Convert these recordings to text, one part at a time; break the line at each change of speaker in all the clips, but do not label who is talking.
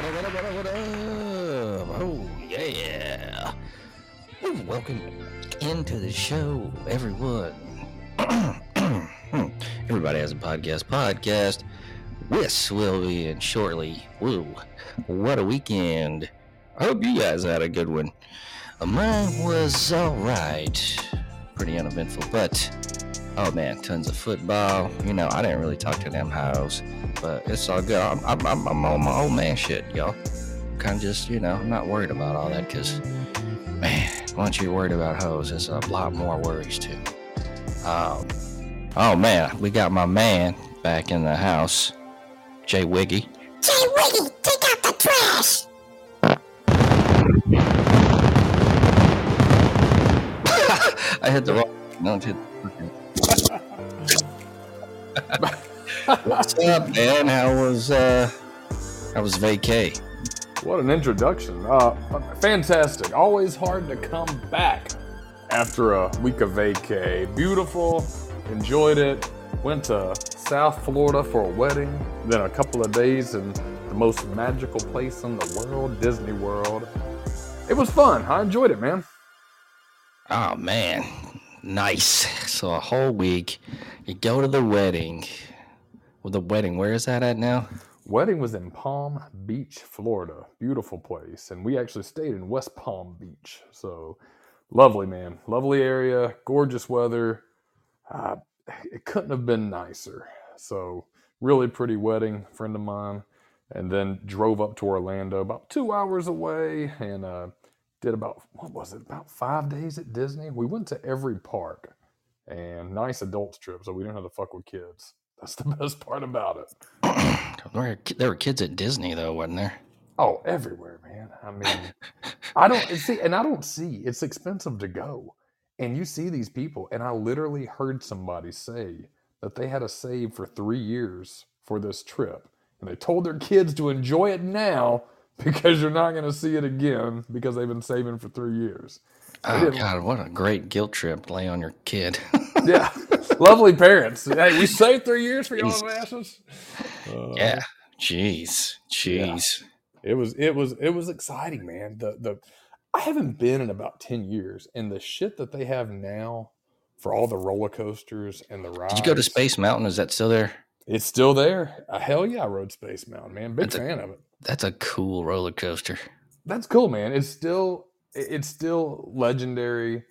What up, what up, what up, what up? Oh, yeah. Ooh, welcome into the show, everyone. Everybody has a podcast. Podcast. This will be in shortly. Woo. What a weekend. I hope you guys had a good one. Uh, Mine was alright. Pretty uneventful, but oh man, tons of football. You know, I didn't really talk to them hoes, but it's all good. I'm, I'm, I'm, I'm on my old man shit, y'all. Kind of just, you know, I'm not worried about all that because, man, once you're worried about hoes, it's a lot more worries too. Um, oh man, we got my man back in the house, Jay Wiggy.
Jay Wiggy, take out the trash!
I hit the wrong. No, hit. What's up, man? How was uh, how was vacay?
What an introduction. Uh, fantastic. Always hard to come back after a week of vacay. Beautiful. Enjoyed it. Went to South Florida for a wedding. Then a couple of days in the most magical place in the world, Disney World. It was fun. I enjoyed it, man.
Oh man, nice. So a whole week, you go to the wedding. Well, the wedding, where is that at now?
Wedding was in Palm Beach, Florida. Beautiful place. And we actually stayed in West Palm Beach. So lovely, man. Lovely area, gorgeous weather. Uh, it couldn't have been nicer. So, really pretty wedding, friend of mine. And then drove up to Orlando, about two hours away, and uh, did about, what was it, about five days at Disney. We went to every park and nice adults trip, so we didn't have to fuck with kids. That's the best part about it.
there, were, kids at Disney though, wasn't there?
Oh, everywhere, man. I mean, I don't see, and I don't see. It's expensive to go, and you see these people, and I literally heard somebody say that they had to save for three years for this trip, and they told their kids to enjoy it now because you're not going to see it again because they've been saving for three years.
Oh god, what a great guilt trip to lay on your kid.
Yeah, lovely parents. Hey, we saved three years for y'all asses. Uh,
yeah. Jeez. Jeez.
It was it was it was exciting, man. The the I haven't been in about 10 years and the shit that they have now for all the roller coasters and the rides.
Did you go to Space Mountain? Is that still there?
It's still there. Uh, hell yeah, I rode Space Mountain, man. Big
That's a-
fan of it.
That's a cool roller coaster.
That's cool, man. It's still it's still legendary.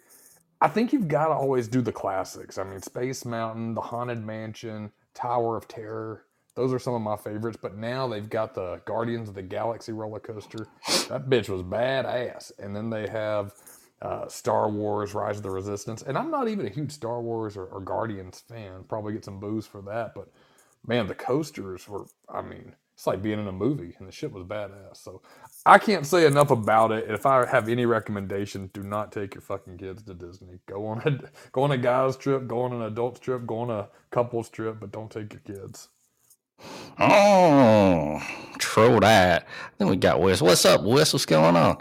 I think you've got to always do the classics. I mean, Space Mountain, the Haunted Mansion, Tower of Terror. Those are some of my favorites. But now they've got the Guardians of the Galaxy roller coaster. That bitch was badass. And then they have uh, Star Wars: Rise of the Resistance. And I'm not even a huge Star Wars or, or Guardians fan. Probably get some booze for that. But man, the coasters were. I mean, it's like being in a movie, and the shit was badass. So I can't say enough about it. If I have any recommendation, do not take your fucking kids to Disney. Go on a go on a guys trip, go on an adults trip, go on a couples trip, but don't take your kids.
Oh, true that. Then we got Wes. What's up, Wes? What's going on?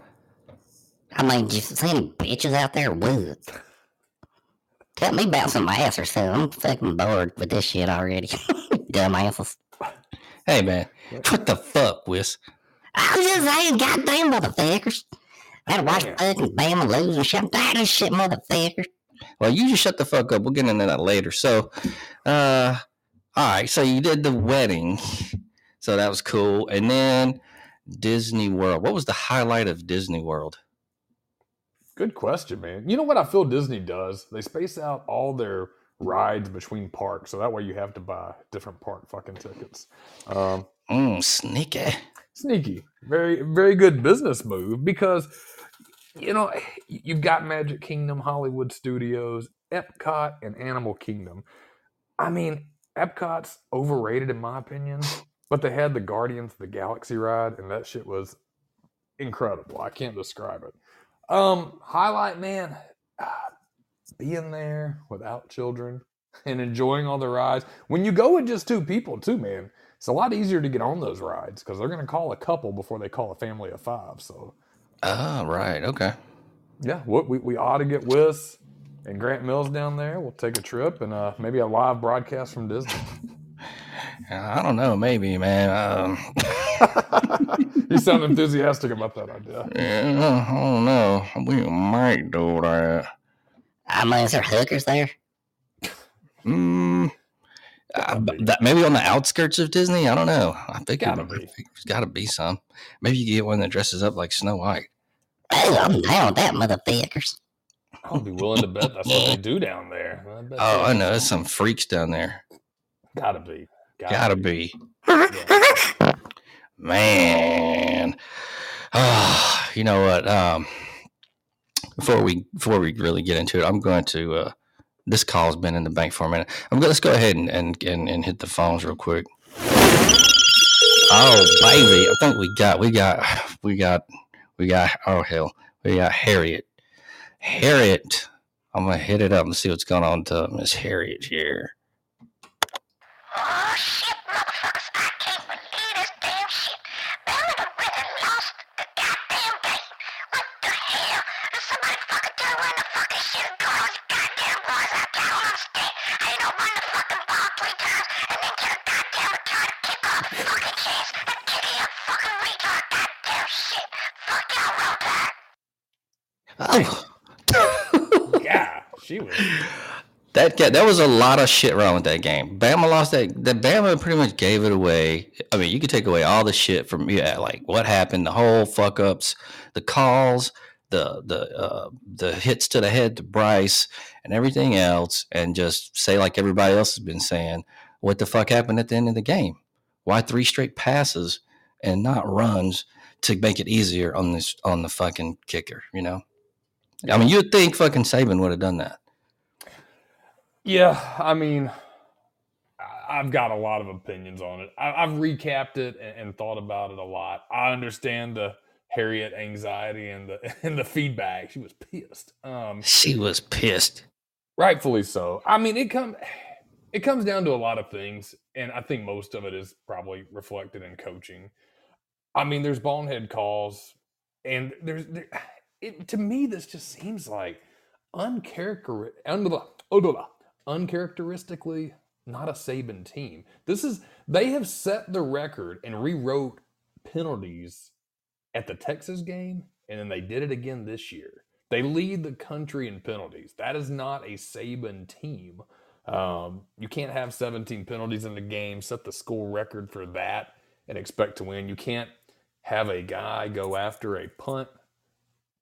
I mean, you see any bitches out there? What? Cut me about some ass or something. I'm fucking bored with this shit already. Dumbasses.
Hey, man. What the fuck, Wes?
I was just saying, goddamn motherfuckers. I had to watch fucking Bama lose and shit. I'm tired of this shit, motherfuckers.
Well, you just shut the fuck up. We'll get into that later. So, uh, all right. So you did the wedding. So that was cool. And then Disney World. What was the highlight of Disney World?
Good question, man. You know what I feel Disney does? They space out all their rides between parks, so that way you have to buy different park fucking tickets. Um,
Mm, sneaky.
sneaky, very very good business move because you know you've got Magic Kingdom, Hollywood Studios, Epcot, and Animal Kingdom. I mean, Epcot's overrated in my opinion, but they had the Guardians of the Galaxy ride, and that shit was incredible. I can't describe it. Um, highlight, man, ah, being there without children and enjoying all the rides. When you go with just two people, too, man, it's a lot easier to get on those rides because they're going to call a couple before they call a family of five. So,
Ah, right. Okay.
yeah, what we, we ought to get Wiz and Grant Mills down there. We'll take a trip and uh, maybe a live broadcast from Disney.
I don't know. Maybe, man. Um,
you sound enthusiastic about that idea.
yeah, I don't know. We might do that.
I mean, is there hookers there?
Mm, uh, that, maybe on the outskirts of Disney. I don't know. I think
Gotta
it,
be.
there's got to be some. Maybe you get one that dresses up like Snow White.
Oh, I'm down with that, motherfuckers.
I'll be willing to bet that's what they do down there. I bet
Oh, I know. There's some freaks down there.
Gotta be.
Gotta be.
Yeah.
Man. Ah, you know what? Um, before we before we really get into it, I'm going to. Uh, this call's been in the bank for a minute. I'm going. Let's go ahead and and, and, and hit the phones real quick. Oh baby, I think we got we got we got we got oh hell we got Harriet. Harriet, I'm gonna hit it up and see what's going on to Miss Harriet here.
Oh, shit,
That that was a lot of shit wrong with that game. Bama lost that. The Bama pretty much gave it away. I mean, you could take away all the shit from yeah, like what happened, the whole fuck ups, the calls, the the uh, the hits to the head to Bryce, and everything else, and just say like everybody else has been saying, what the fuck happened at the end of the game? Why three straight passes and not runs to make it easier on this on the fucking kicker? You know, I mean, you'd think fucking Saban would have done that.
Yeah, I mean, I've got a lot of opinions on it. I, I've recapped it and, thought about it a lot. I understand the Harriet anxiety and the and the feedback. She was pissed. Um,
She was pissed.
rightfully so. I mean, it come it comes down to a lot of things, and I think most of it is probably reflected in coaching. I mean, there's bonehead calls, and there's there, it, to me this just seems like uncharacter uncharacteristically not a Saban team. This is they have set the record and rewrote penalties at the Texas game, and then they did it again this year. They lead the country in penalties. That is not a Saban team. Um, you can't have 17 penalties in the game, set the school record for that, and expect to win. You can't have a guy go after a punt.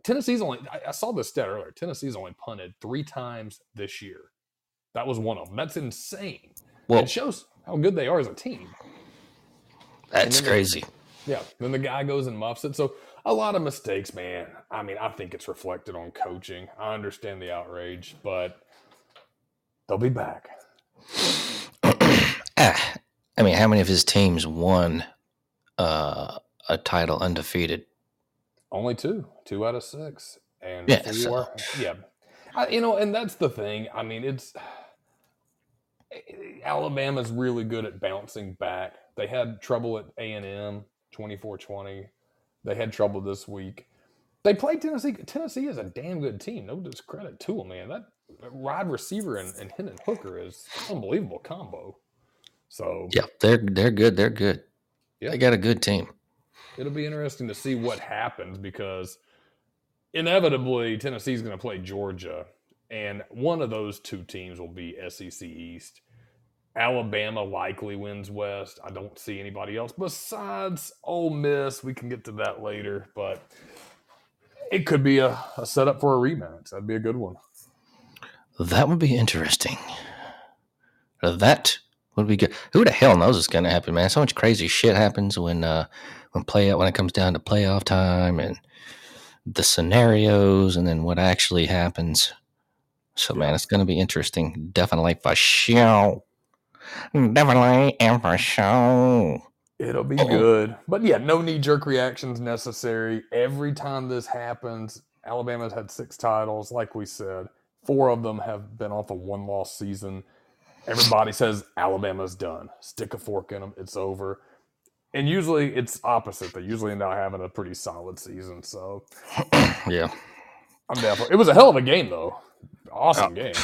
Tennessee's only, I, I saw this stat earlier. Tennessee's only punted three times this year. That was one of them. That's insane.
Well,
it shows how good they are as a team.
that's crazy.
Yeah. Then the guy goes and muffs it. So a lot of mistakes, man. I mean, I think it's reflected on coaching. I understand the outrage, but they'll be back.
Ah, I mean, how many of his teams won uh, a title undefeated?
Only two, two out of six, and
Yeah,
four.
so-
Yeah, I, you know, and that's the thing. I mean, it's Alabama's really good at bouncing back. They had trouble at A and M, twenty four twenty. They had trouble this week. They played Tennessee. Tennessee is a damn good team. No discredit to them, man. That wide receiver and, and Hendon Hooker is unbelievable combo. So
Yeah, they're they're good. They're good.
Yeah.
They got a good team.
it'll be interesting to see what happens because inevitably Tennessee's going to play Georgia, and one of those two teams will be SEC East. Alabama likely wins West. I don't see anybody else besides Ole Miss. We can get to that later, but it could be a, a setup for a rematch. That'd be a good one.
That would be interesting. Uh, That would be good. Who the hell knows what's going to happen, man? So much crazy shit happens when uh when play when it comes down to playoff time and the scenarios and then what actually happens. So man, it's going to be interesting. Definitely for sure. Definitely and for sure.
It'll be good. But yeah, no knee jerk reactions necessary. Every time this happens, Alabama's had six titles, like we said. Four of them have been off a one loss season. Everybody says Alabama's done. Stick a fork in them, it's over. And usually it's opposite. They usually end up having a pretty solid season. So
Yeah.
I'm down for it. was a hell of a game, though. Awesome
Oh.
game.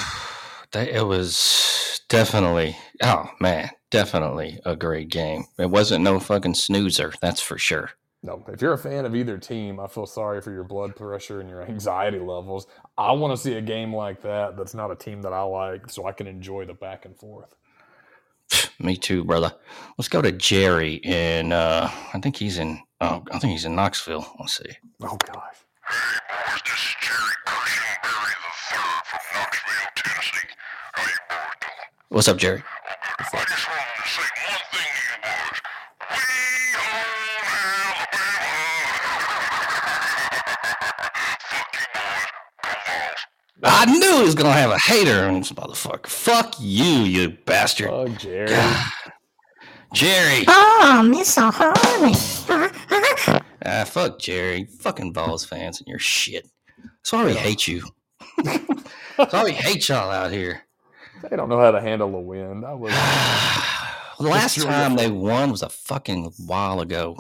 They, it was definitely, oh man, definitely a great game. It wasn't no fucking snoozer, that's for sure.
No, if you're a fan of either team, I feel sorry for your blood pressure and your anxiety levels. I want to see a game like that that's not a team that I like so I can enjoy the back and forth.
Me too, brother. Let's go to Jerry in, uh, I think he's in, oh, I think he's in Knoxville. Let's see.
Oh, gosh.
Boys. Go Vols.
I knew he was going to have a hater on this motherfucker. Fuck you, you bastard.
Oh, Jerry.
Jerry.
Oh, Miss O'Horny.
Ah, fuck Jerry. Fucking Vols fans and your shit. That's why we hate you. We hate y'all out here.
They don't know how to handle a win. That was
the last time they won was a fucking while ago.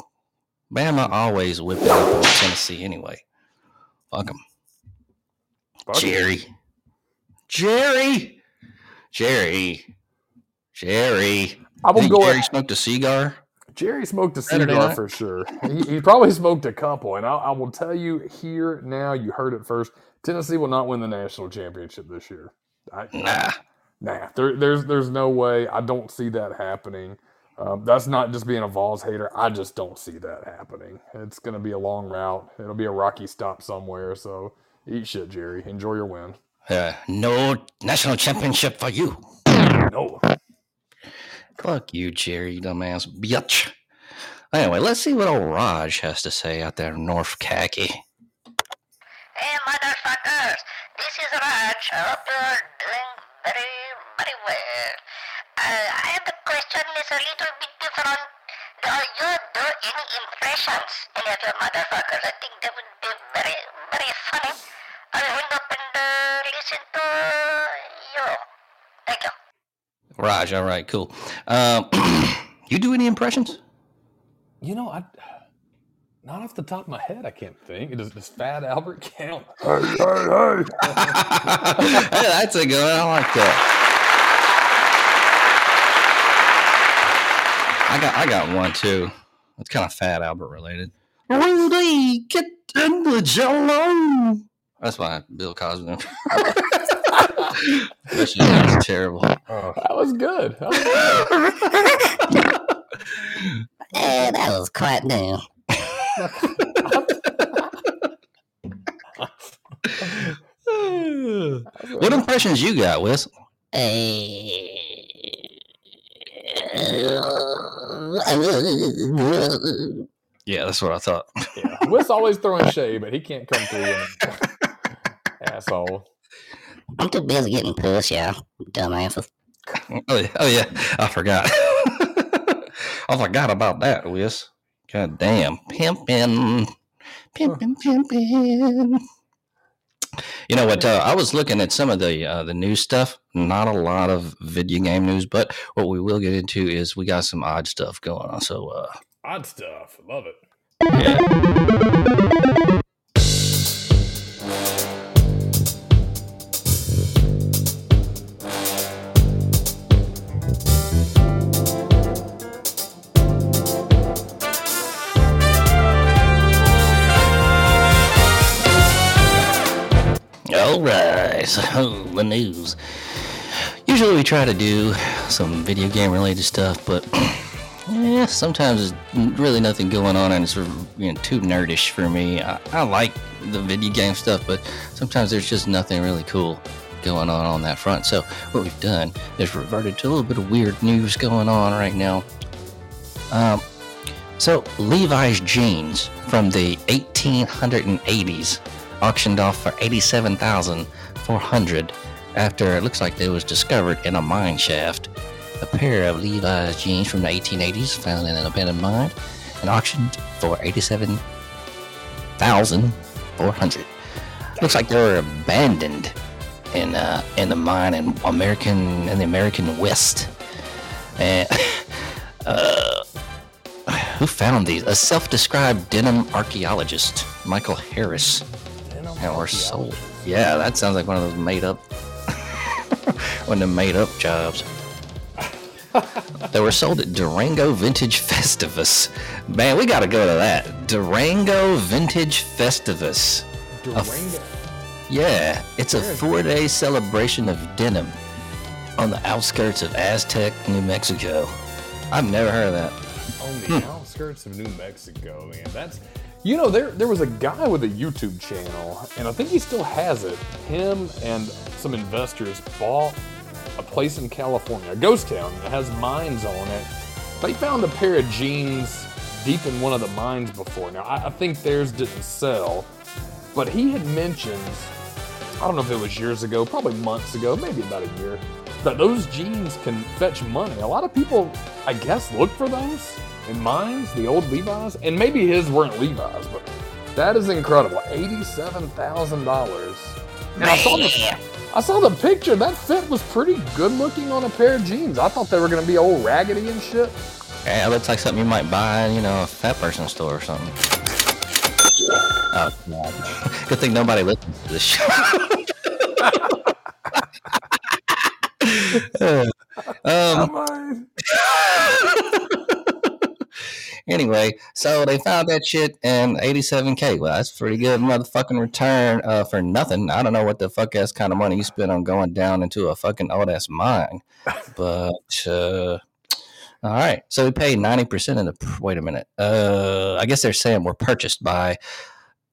Bama always whipping up on Tennessee anyway. Fuck 'em.
fuck it.
Jerry. Jerry. Jerry. Jerry.
I will go.
Jerry smoked a cigar?
Jerry smoked a
Saturday
cigar
night?
for sure. He, he probably smoked a couple, and I, I will tell you here now. You heard it first. Tennessee will not win the national championship this year. I,
Nah.
Nah, there, there's there's no way. I don't see that happening. Um, that's not just being a Vols hater. I just don't see that happening. It's going to be a long route. It'll be a rocky stop somewhere. So eat shit, Jerry. Enjoy your win.
Uh, no national championship for you.
No,
Fuck you, Jerry, dumbass bitch. Anyway, let's see what old Raj has to say out there in North Khaki.
Hey, motherfuckers. This is Raj. I hope you're doing very, very well. Uh, I have the question is a little bit different. Do you do any impressions, any of you motherfuckers? I think that would be very, very funny. I'll hang up and uh, listen to you. Thank you.
Raj, all right, cool. Um, you do any impressions?
you know I. Not off the top of my head, I can't think. Does, does Fat Albert count? Hey, hey, hey.
Hey, that's a good one. I like that. I got I got one too. It's kind of fat Albert related. Rudy, get in the jello. That's why Bill Cosby. that shit was terrible.
Oh, that was good. That was good.
Eh, that was quite new.
What impressions you got, Wes? Yeah, that's what I thought.
Yeah. Wes always throwing shade, but he can't come through. And... Asshole.
I'm too busy getting pussy, yeah, dumbasses.
Oh yeah, oh yeah, I forgot. I forgot about that, Wes. God damn, pimping, pimping, pimping. You know what? Uh, I was looking at some of the uh, the news stuff. Not a lot of video game news, but what we will get into is we got some odd stuff going on. So, uh,
Odd stuff. Love it.
yeah. All right, so the news. Usually we try to do some video game related stuff, but yeah, sometimes there's really nothing going on and it's you know, too nerdish for me. I, I like the video game stuff, but sometimes there's just nothing really cool going on on that front. So what we've done is reverted to a little bit of weird news going on right now. Um, so Levi's jeans from the 1880s auctioned off for 87,400 after it looks like they was discovered in a mine shaft. A pair of Levi's jeans from the 1880s found in an abandoned mine and auctioned for 87,400. Looks like they were abandoned in uh, in the mine in American in the American West. And uh, who found these? A self-described denim archaeologist, Michael Harris. Yeah, or sold. Yeah, that sounds like one of those made up, one of them made up jobs. they were sold at Durango Vintage Festivus. Man, we got to go to that. Durango Vintage Festivus.
Durango.
Yeah, it's a four-day celebration of denim on the outskirts of Aztec, New Mexico. I've never heard of that.
on the hmm. outskirts of New Mexico, man. That's you know there there was a guy with a YouTube channel, and I think he still has it. Him and some investors bought a place in California, a ghost town that has mines on it. They found a pair of jeans deep in one of the mines before. Now I, I think theirs didn't sell, but he had mentioned I don't know if it was years ago, probably months ago, maybe about a year, that those jeans can fetch money. A lot of people, I guess, look for those in mines, the old Levi's, and maybe his weren't Levi's, but that is incredible. Eighty-seven thousand dollars. And I saw the I saw the picture. That fit was pretty good looking on a pair of jeans. I thought they were gonna be old raggedy and shit.
Yeah, it looks like something you might buy, you know, a fat person store or something. Oh, God. Good thing nobody listens to this show. um, anyway, so they found that shit and 87k. Well, that's pretty good motherfucking return uh, for nothing. I don't know what the fuck ass kind of money you spent on going down into a fucking old ass mine, but uh, all right. So we paid 90% of the. Wait a minute. Uh, I guess they're saying we're purchased by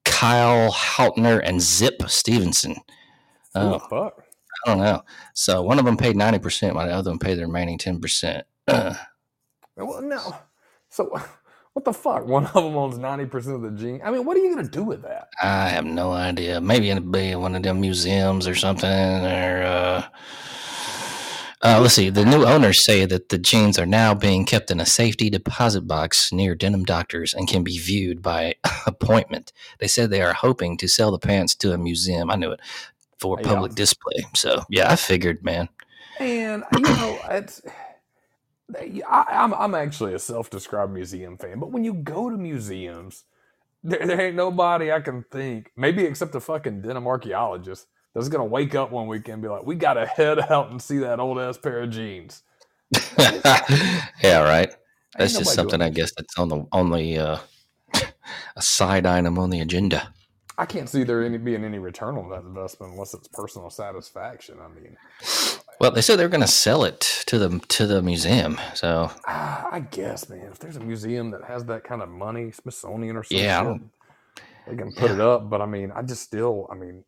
Kyle Haupert and Zip Stevenson. Oh,
fuck?
I don't know. So one of them paid 90%, while the other one paid the remaining 10%. Uh,
Well, no. So what the fuck? One of them owns ninety percent of the jeans. I mean, what are you gonna do with that?
I have no idea. Maybe it'll be one of them museums or something. Or uh, uh, let's see. The new owners say that the jeans are now being kept in a safety deposit box near Denim Doctors and can be viewed by appointment. They said they are hoping to sell the pants to a museum. I knew it for
Yeah.
public display. So yeah, I figured, man.
And you know, it's I, I'm I'm actually a self-described museum fan, but when you go to museums, there, there ain't nobody I can think, maybe except a fucking denim archaeologist, that's gonna wake up one weekend and be like, "We gotta head out and see that old ass pair of jeans."
yeah, right. That's just something I guess that's on the on the uh, a side item on the agenda.
I can't see there any being any return on that investment unless it's personal satisfaction. I mean,
Well, they said they were going to sell it to the to the museum. So
ah, I guess, man, if there's a museum that has that kind of money, Smithsonian or something,
Yeah,
they can put it up. But I mean, I just still, I mean,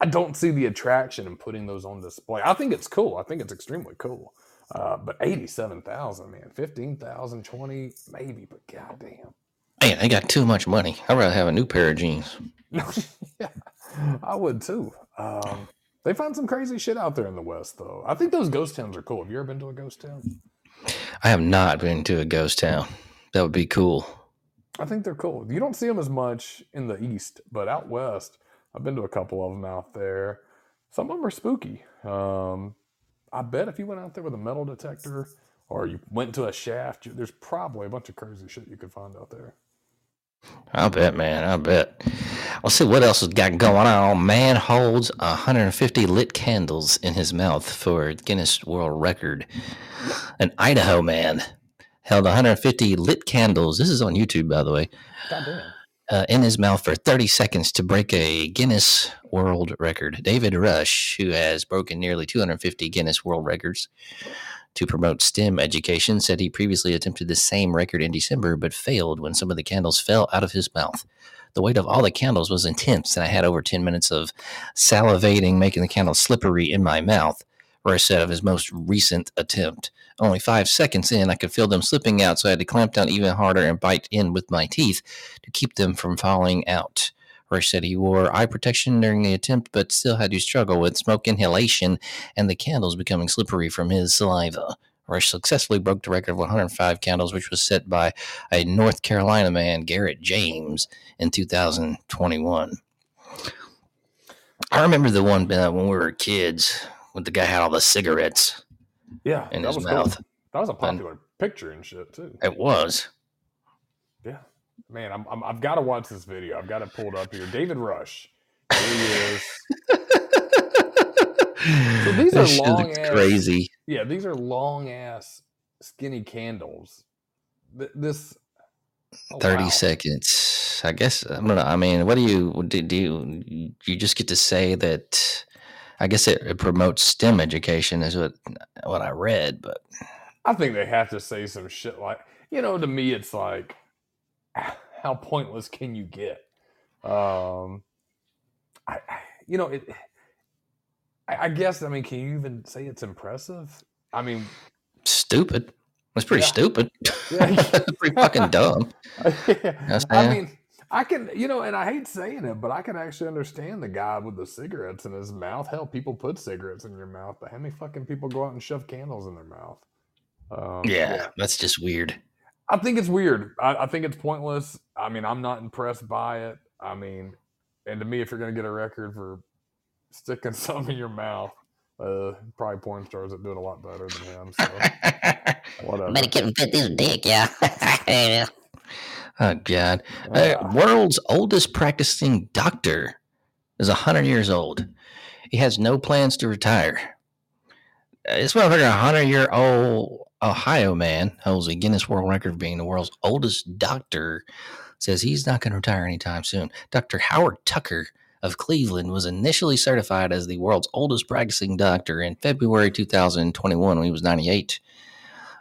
I don't see the attraction in putting those on display. I think it's cool. I think it's extremely cool. Uh, but 87,000, man, 15,000, 20, maybe, but goddamn.
man, they got too much money. I'd rather have a new pair of jeans.
yeah, I would too. Um, they find some crazy shit out there in the West, though. I think those ghost towns are cool. Have you ever been to a ghost town?
I have not been to a ghost town. That would be cool.
I think they're cool. You don't see them as much in the East, but out West, I've been to a couple of them out there. Some of them are spooky. Um, I bet if you went out there with a metal detector or you went to a shaft, there's probably a bunch of crazy shit you could find out there.
I bet, man. I bet. Let's see what else has got going on. Man holds 150 lit candles in his mouth for Guinness World Record. An Idaho man held 150 lit candles. This is on YouTube, by the way. Uh, in his mouth for 30 seconds to break a Guinness World Record. David Rush, who has broken nearly 250 Guinness World Records to promote STEM education, said he previously attempted the same record in December but failed when some of the candles fell out of his mouth. The weight of all the candles was intense, and I had over 10 minutes of salivating, making the candles slippery in my mouth. Where Rush said of his most recent attempt. Only five seconds in, I could feel them slipping out, so I had to clamp down even harder and bite in with my teeth to keep them from falling out. Rush said he wore eye protection during the attempt, but still had to struggle with smoke inhalation and the candles becoming slippery from his saliva. Rush successfully broke the record of 105 candles, which was set by a North Carolina man, Garrett James, in 2021. I remember the one uh, when we were kids, when the guy had all the cigarettes
Yeah,
in his
was cool.
mouth.
That was a popular picture and shit too.
It was.
Man, I'm, I'm I've got to watch this video. I've got it pulled up here. David Rush. He is. So these
That
are long ass-
crazy.
Yeah, these are long ass skinny candles. Th- This oh,
30
wow.
seconds. I guess I don't know. I mean, what do you do? do you, you just get to say that? I guess it, it promotes STEM education, is what what I read. But
I think they have to say some shit like, you know, to me, it's like, how pointless can you get? Um, I, I you know, it. I, I guess. I mean, can you even say it's impressive? I mean,
stupid. It's pretty
Yeah.
stupid.
Yeah.
pretty fucking dumb.
I mean, I can, you know, and I hate saying it, but I can actually understand the guy with the cigarettes in his mouth. Hell, people put cigarettes in your mouth, but how many fucking people go out and shove candles in their mouth? Um,
Yeah, that's just weird.
I think it's weird. I, I think it's pointless. I mean, I'm not impressed by it. I mean, and to me, if you're going to get a record for sticking something in your mouth, uh, probably porn stars that do it a lot better than him. So whatever.
Better get him fit this dick, yeah. yeah.
oh God. Uh,
Uh,
world's oldest practicing doctor is 100 years old. He has no plans to retire. Uh, This motherfucker, a 100 year old Ohio man, holds a Guinness World Record for being the world's oldest doctor, says he's not going to retire anytime soon. Dr. Howard Tucker of Cleveland was initially certified as the world's oldest practicing doctor in February 2021 when he was 98.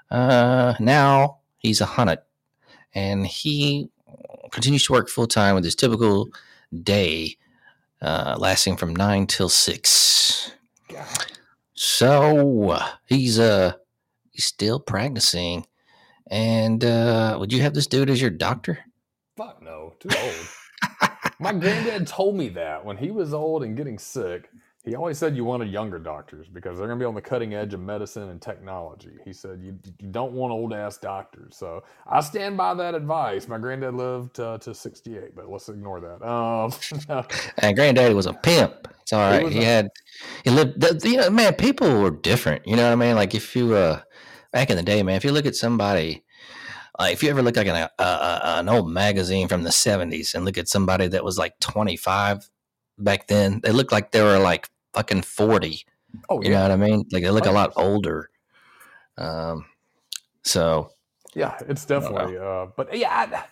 Uh, now he's a 100 and he continues to work full time with his typical day, uh, lasting from nine till six.
God.
So uh, he's uh he's still practicing. And uh, would you have this dude as your doctor?
Fuck no, too old. My granddad told me that when he was old and getting sick, he always said you wanted younger doctors because they're going to be on the cutting edge of medicine and technology. He said you, you don't want old ass doctors. So I stand by that advice. My granddad lived uh, to 68, but let's ignore that. Um, no.
And granddaddy was a pimp. It's all right.
He
He
a-
had he lived. You know, man, people were different. You know what I mean? Like if you uh back in the day, man, if you look at somebody. If you ever look like an, uh, uh, an old magazine from the 70s and look at somebody that was like 25 back then, they look like they were like fucking 40.
Oh, yeah.
You know what I mean? Like they look a lot older. Um, so
Yeah, it's definitely. Uh, but yeah,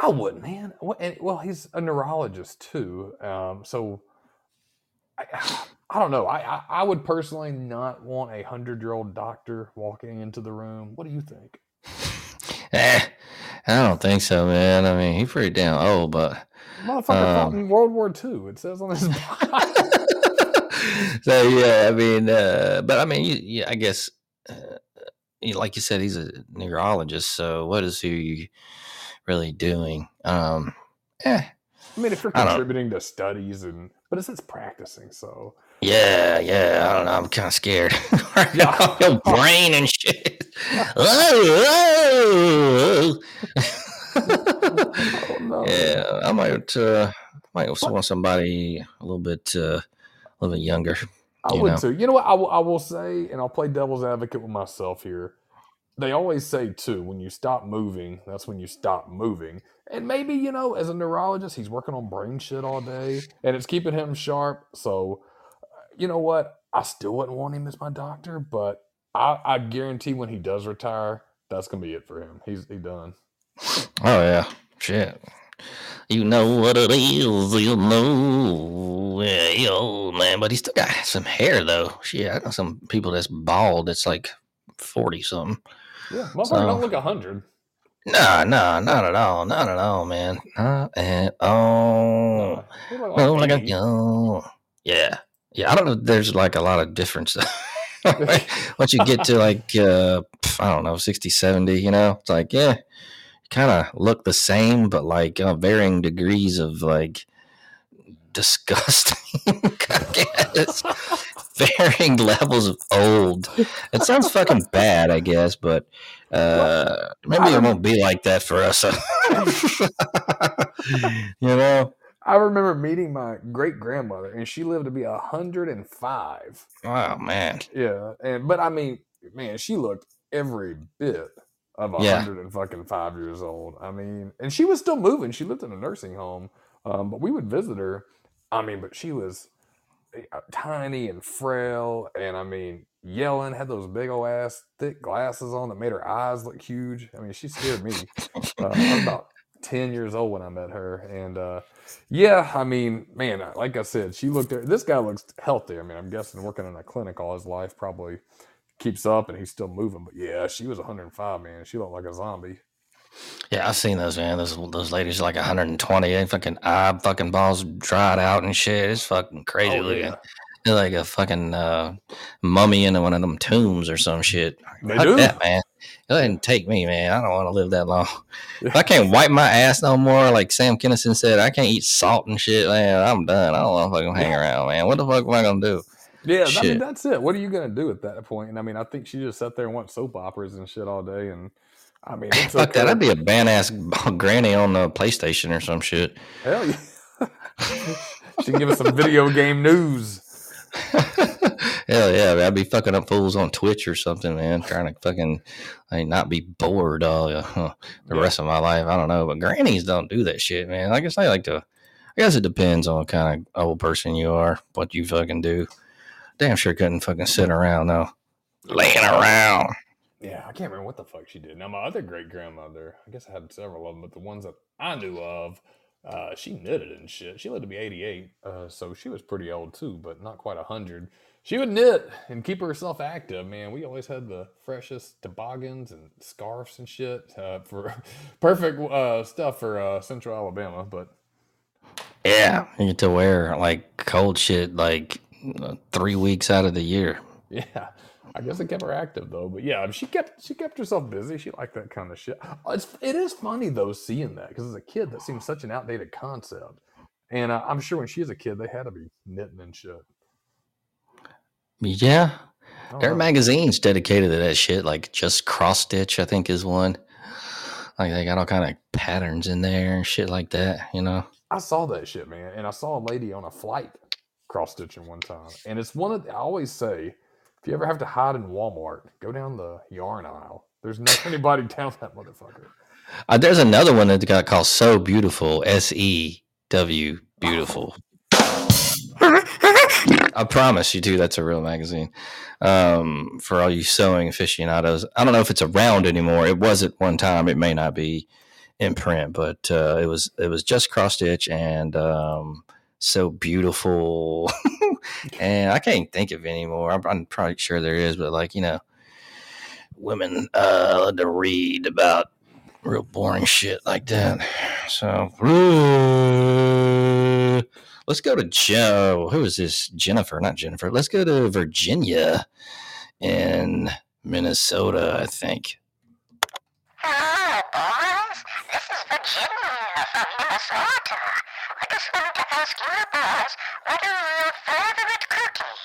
I wouldn't, man. Well, he's a neurologist too. Um, so I, I don't know. I, I I would personally not want a hundred year old doctor walking into the room. What do you think?
Eh, I don't think so, man. I mean, he's pretty damn old, but
Motherfucker fought
Um,
in World War II. It says on his body.
so yeah, I mean, uh, but I mean, you, you, I guess, uh, like you said, he's a neurologist. So what is he really doing? Um, eh,
I mean, if you're contributing to studies and, but it says practicing. So
yeah, yeah. I don't know. I'm kind of scared.
Yeah.
Your brain and shit. oh,
oh no.
yeah, I might, uh, might also want somebody a little bit, uh, a little bit younger.
I
you
would
know.
too. You know what? I will, I will say, and I'll play devil's advocate with myself here. They always say too, when you stop moving, that's when you stop moving. And maybe you know, as a neurologist, he's working on brain shit all day, and it's keeping him sharp. So, you know what? I still wouldn't want him as my doctor, but I, I guarantee when he does retire, that's gonna be it for him. He's he done.
Oh yeah, shit. You know what it is, you know. Yeah, old man, but he still got some hair though. Shit, I know some people that's bald. That's like forty something.
Yeah, motherfucker
So-
don't look hundred.
Nah, nah, not at all, not at all, man. Not at all.
Uh, he look
Oh, like a young. Yeah, yeah. I don't know. There's like a lot of difference. Once you get to like uh, I don't know, 60, 70, you know, it's like yeah, kind of look the same, but like uh, varying degrees of like disgusting. Varying levels of old. It sounds fucking bad, I guess, but uh, maybe it won't be like that for us. you know.
I remember meeting my great grandmother, and she lived to be a hundred and five.
Oh man.
Yeah, and but I mean, man, she looked every bit of a hundred and fucking five years old. I mean, and she was still moving. She lived in a nursing home, um, but we would visit her. I mean, but she was uh, tiny and frail, and I mean, yelling. Had those big old ass thick glasses on that made her eyes look huge. I mean, she scared me. Uh, about ten years old when I met her, and uh, yeah, I mean, man, uh, like I said, she looked. This guy looks healthy. I mean, I'm guessing working in a clinic all his life probably keeps up, and he's still moving. But yeah, she was 105, man. She looked like a zombie.
Yeah, I've seen those man. Those those ladies are like 120. They fucking eye fucking balls dried out and shit. It's fucking crazy
Oh,
looking.
yeah.
They're like a fucking uh, mummy in one of them tombs or some shit.
They
Fuck
do.
that, man. Go ahead and take me, man. I don't want to live that long. If I can't wipe my ass no more, like Sam Kinison said, I can't eat salt and shit, man. I'm done. I don't want to fucking hang around, man. What the fuck am I gonna do?
Yeah, I mean that's it. What are you gonna do at that point? And I mean, I think she just sat there and watched soap operas and shit all day. And I mean, it's
Fuck that. I'd be a badass granny on the PlayStation or some shit.
Hell yeah. she can give us some video game news.
Hell yeah, man. I'd be fucking up fools on Twitch or something, man. Trying to fucking like not be bored all uh, the rest of my life. I don't know, but grannies don't do that shit, man. Like I guess I like to. I guess it depends on what kind of old person you are, what you fucking do. Damn sure couldn't fucking sit around though, laying around.
Yeah, I can't remember what the fuck she did. Now, my other great grandmother, I guess I had several of them, but the ones that I knew of, uh, she knitted and shit. She lived to be 88, uh, so she was pretty old too, but not quite 100. She would knit and keep herself active, man. We always had the freshest toboggans and scarves and shit uh, for perfect uh, stuff for uh, Central Alabama. But
Yeah, you get to wear like cold shit like three weeks out of the year.
Yeah, I guess it kept her active though. But yeah, she kept she kept herself busy. She liked that kind of shit. Uh, It's it is funny though seeing that because as a kid that seems such an outdated concept. And uh, I'm sure when she was a kid, they had to be knitting and shit.
Yeah, There are
know.
magazines dedicated to that shit, like just cross stitch, I think is one. Like they got all kind of patterns in there and shit like that, you know.
I saw that shit, man, and I saw a lady on a flight cross stitching one time. And it's one of I always say, if you ever have to hide in Walmart, go down the yarn aisle. There's not anybody down that motherfucker.
Uh, there's another one that got called So Beautiful, S E W Beautiful. I promise you, too, that's a real magazine. Um, for all you sewing aficionados, I don't know if it's around anymore. It was at one time. It may not be in print, but uh, it was it was just cross stitch and um, so beautiful. and I can't think of any more. I'm, I'm probably sure there is, but like you know, women uh, love to read about real boring shit like that. So uh, let's go to Joe. Who is this? Jennifer, not Jennifer. Let's go to Virginia in Minnesota, I think.
Hello, boys. This is Virginia from Minnesota. I just wanted to ask you boys, what is your favorite cookie?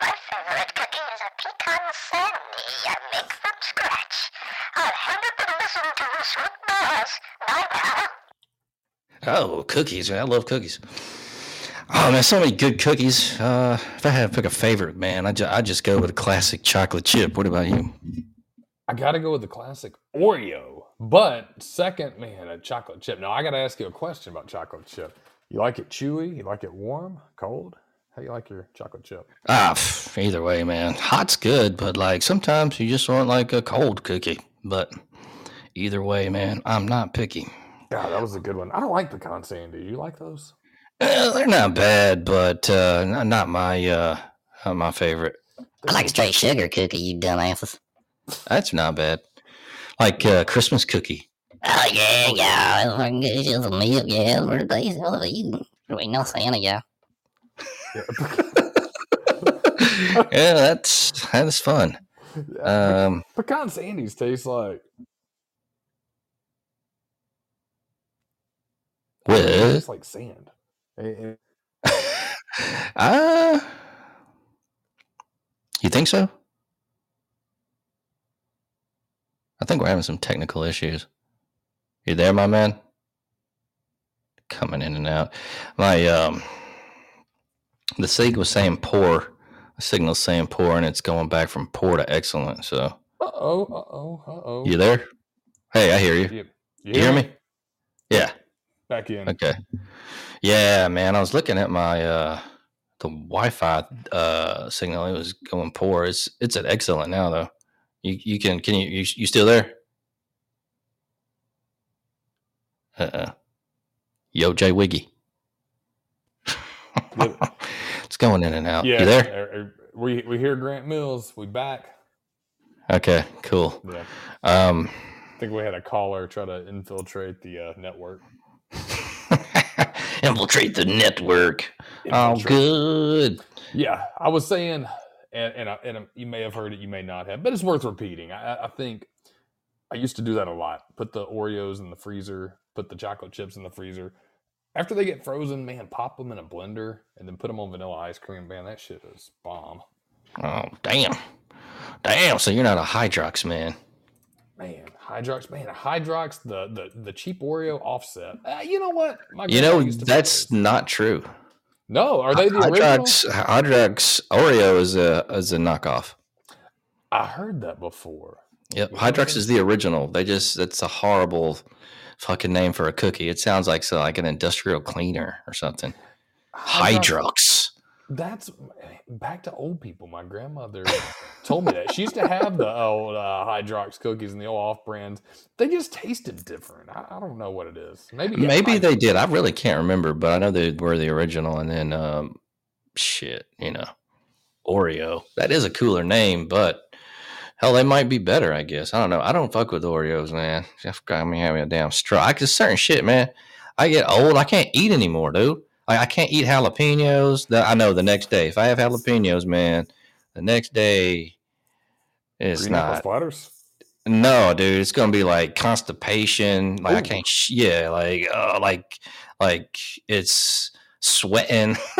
My favorite cookie is a pecan sandy I make from scratch. I'll up and listen to the sweet boys. Bye now.
Oh, cookies. I love cookies. Oh man, so many good cookies. Uh, if I had to pick a favorite, man, I just I just go with a classic chocolate chip. What about you?
I got to go with the classic Oreo. But second, man, a chocolate chip. Now I got to ask you a question about chocolate chip. You like it chewy? You like it warm, cold? How you like your chocolate chip?
Ah, pff, either way, man. Hot's good, but like sometimes you just want like a cold cookie. But either way, man, I'm not picky.
God, that was a good one. I don't like pecan sandy. You like those?
Uh, they're not bad, but uh, not, not my uh, not my favorite.
I like straight sugar cookie, you dumbasses.
That's not bad. Like uh, Christmas cookie.
Oh yeah, yeah, it's fucking good. It's just milk, yeah, birthdays, all of you. Wait, no Santa, yeah.
yeah, that's that's fun. Um,
pecan sandies taste like I don't know, they
What?
taste like sand. Eh,
uh, you think so? I think we're having some technical issues. You there, my man? Coming in and out. My um, the sig was saying poor. The signal's saying poor, and it's going back from poor to excellent. So,
Uh oh, uh oh, uh oh.
you there? Hey, I hear you.
You,
You hear me? Yeah.
Back in.
Okay. Yeah, man. I was looking at my uh the Wi-Fi uh signal. It was going poor. It's it's at excellent now though. You you can can you you, you still there? Uh uh Yo J Wiggy. It's going in and out.
Yeah,
You there?
er- er, we we hear Grant Mills. We back.
Okay, cool.
Yeah,
Um
I think we had a caller try to infiltrate the uh, network.
Infiltrate the network. Oh good.
Yeah, I was saying, and and, I, and you may have heard it, you may not have, but it's worth repeating. I, I- I think I used to do that a lot. Put the Oreos in the freezer, put the chocolate chips in the freezer. After they get frozen, man, pop them in a blender and then put them on vanilla ice cream. Man, that shit is bomb.
Oh damn. Damn, so you're not a Hydrox man.
Man, Hydrox, man, Hydrox, the the the cheap Oreo offset. Uh, you know what? My
You know,
used to make
that's
those.
not true.
no. Are they the original?
Hydrox, Hydrox Oreo is a is a knockoff.
I heard that before.
Yep,
Yeah,
Hydrox is the original. They just that's a horrible fucking name for a cookie. It sounds like so like an industrial cleaner or something. Hydrox.
That's back to old people. My grandmother told me that she used to have the old uh, Hydrox cookies and the old off brands. They just tasted different. I, I don't know what it is. Maybe yeah,
Maybe they did. I really can't remember, but I know they were the original. And then, um, shit, you know, Oreo. That is a cooler name, but hell, they might be better. I guess I don't know. I don't fuck with Oreos, man. Just got me having a damn straw. I just certain shit, man. I get old. I can't eat anymore, dude. Like I can't eat jalapenos. That I know the next day. If I have jalapenos, man, the next day it's
green
not.
splatters.
No, dude, it's gonna be like constipation. Like I can't. Sh- yeah, like uh, like like it's sweating.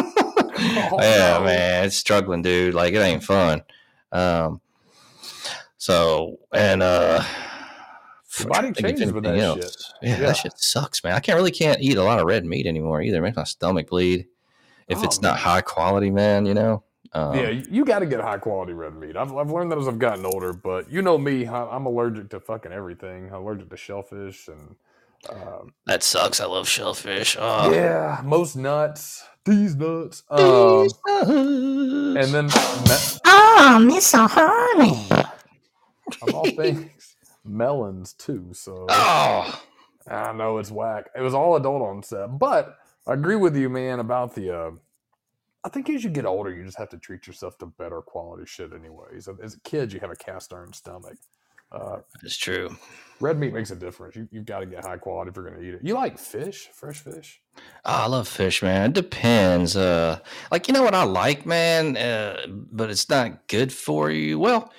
yeah,
no.
man, it's struggling, dude. Like it ain't fun. Um. So and uh.
Your body
trying to think of
changes with that
anything
shit.
Yeah,
Yeah.
that shit sucks, man. I can't really can't eat a lot of red meat anymore either. It makes my stomach bleed. If
Oh,
it's not high quality, man, you know. Um,
yeah, you, you got to get high quality red meat. I've, I've learned that as I've gotten older, but you know me, I, I'm allergic to fucking everything. I'm allergic to shellfish and um,
that sucks. I love shellfish. Oh.
yeah, most nuts, these nuts, um, and then me-
Oh, Miss Honey.
of all things, melons too. So
Oh,
I know it's whack. It was all adult on set, but I agree with you, man, about the. Uh, I think as you get older, you just have to treat yourself to better quality shit, anyways. As a kid, you have a cast iron stomach. Uh,
It's true.
red meat makes a difference. You, you've got to get high quality if you're going to eat it. You like fish, fresh fish?
Oh, I love fish, man. It depends. Uh, like you know what I like, man, uh, but it's not good for you. Well,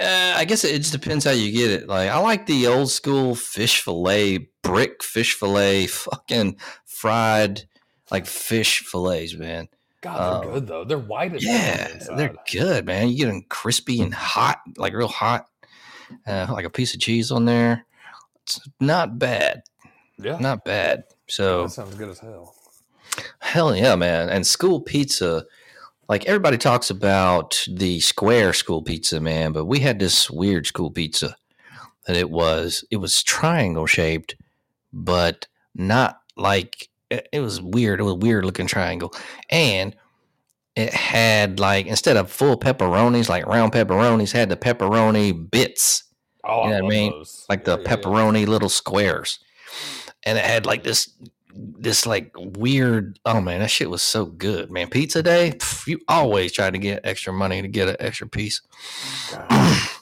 uh, I guess it just depends how you get it. Like I like the old school fish fillet, brick fish fillet, fucking fried like fish fillets, man.
God, they're
Oh.
good though. They're white as hell
Yeah, they're good, man. You get them crispy and hot, like real hot, uh, like a piece of cheese on there. It's not bad,
yeah.
not bad. So
that sounds good as hell.
Hell yeah, man. And school pizza, like everybody talks about the square school pizza, man, but we had this weird school pizza that it was it was triangle shaped, but not like it, was weird. It was a weird looking triangle. And it had like instead of full pepperonis, like round pepperonis, had the pepperoni bits
Oh,
You know
I
what I mean?
those.
like the
Yeah, yeah, yeah.
pepperoni little squares, and it had like this this like weird. Oh man, that shit was so good, man. Pizza day, pff, you always try to get extra money to get an extra piece.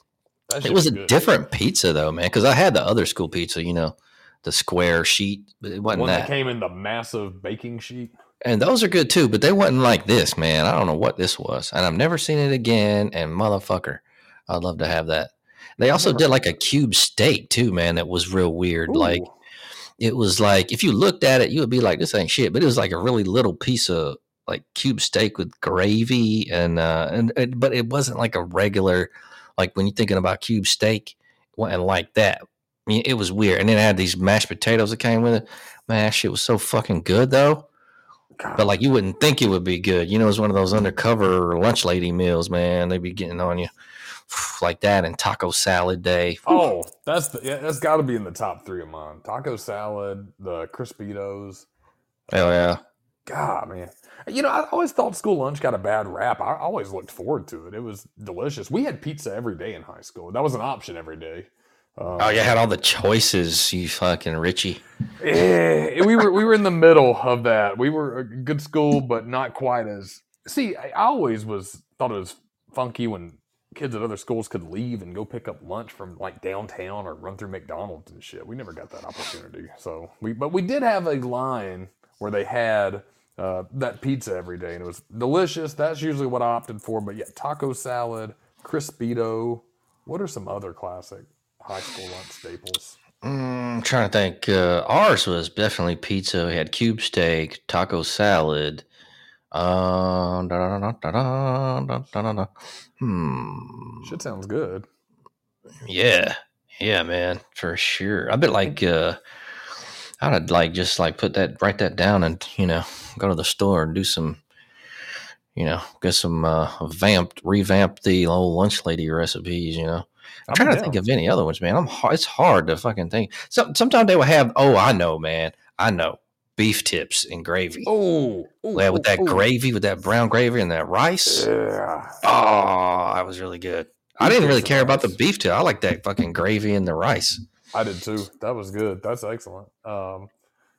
It was a
good.
different pizza though, man, because I had the other school pizza, you know, the square sheet, but it wasn't
one that
that.
came in the massive baking sheet.
And those are good too, but they wasn't like this, man. I don't know what this was, and I've never seen it again. And motherfucker, I'd love to have that. They also did like a cube steak too, man. That was real weird. Like
Ooh.
It was like if you looked at it, you would be like, "This ain't shit." But it was like a really little piece of like cube steak with gravy, and uh, and, and but it wasn't like a regular, like when you're thinking about cube steak, wasn't like that. I mean, it was weird. And then I had these mashed potatoes that came with it. Man, shit was so fucking good though.
God.
But like you wouldn't think it would be good. You know, it's one of those undercover lunch lady meals, man. They be getting on you like that and taco salad day.
Oh, that's the yeah, that's got to be in the top three of mine. Taco salad, the Crispitos.
Hell yeah.
God, man. You know, I always thought school lunch got a bad rap. I always looked forward to it. It was delicious. We had pizza every day in high school. That was an option every day. Um,
Oh, you had all the choices, you fucking Richie.
Eh, we were we were in the middle of that. We were a good school, but not quite as. See, I always was thought it was funky when kids at other schools could leave and go pick up lunch from like downtown or run through McDonald's and shit. We never got that opportunity. So we, but we did have a line where they had uh, that pizza every day, and it was delicious. That's usually what I opted for. But yeah, taco salad, crispito. What are some other classic high school lunch staples?
Mm, I'm trying to think. Uh, ours was definitely pizza. We had cube steak, taco salad. Uh, da, da, da, hmm.
Shit sounds good.
Yeah. Yeah, man, for sure. I bet like uh I'd like just like put that write that down and you know, go to the store and do some you know, get some uh vamped revamp the old lunch lady recipes, you know. I'm trying to think of any other ones, man. I'm it's hard to fucking think. So, sometimes they will have, oh, I know, man. I know beef tips and gravy.
Oh,
yeah, with that gravy, with that brown gravy and that rice.
Yeah.
Oh, that was really good. I didn't really care about the beef tip. I like that fucking gravy and the rice.
I did too. That was good. That's excellent. Um,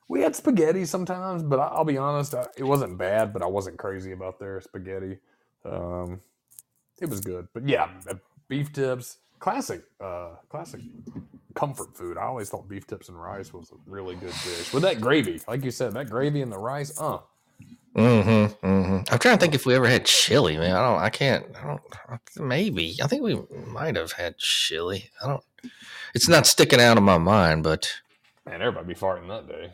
we had spaghetti sometimes, but I, I'll be honest, I, it wasn't bad. But I wasn't crazy about their spaghetti. Um, it was good, but yeah, beef tips, classic, uh, classic comfort food. I always thought beef tips and rice was a really good dish with that gravy. Like you said, that gravy and the rice. Uh,
Mm-hmm, mm-hmm. I'm trying to think if we ever had chili, man. I don't. I can't. I don't. Maybe. I think we might have had chili. I don't. It's not sticking out of my mind, but
man, everybody be farting that day.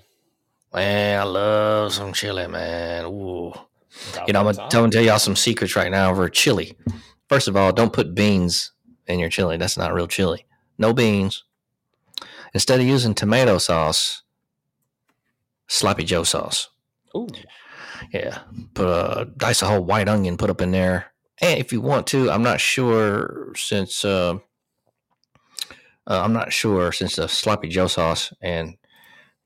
man, I love some chili, man. Ooh. You know, I'm gonna. I'm gonna tell y'all some secrets right now over chili. First of all, don't put beans in your chili. That's not real chili. No beans. Instead of using tomato sauce, sloppy Joe sauce.
Ooh.
Yeah, put a dice a whole white onion, put up in there, and if you want to, I'm not sure since uh, uh, I'm not sure since the sloppy Joe sauce and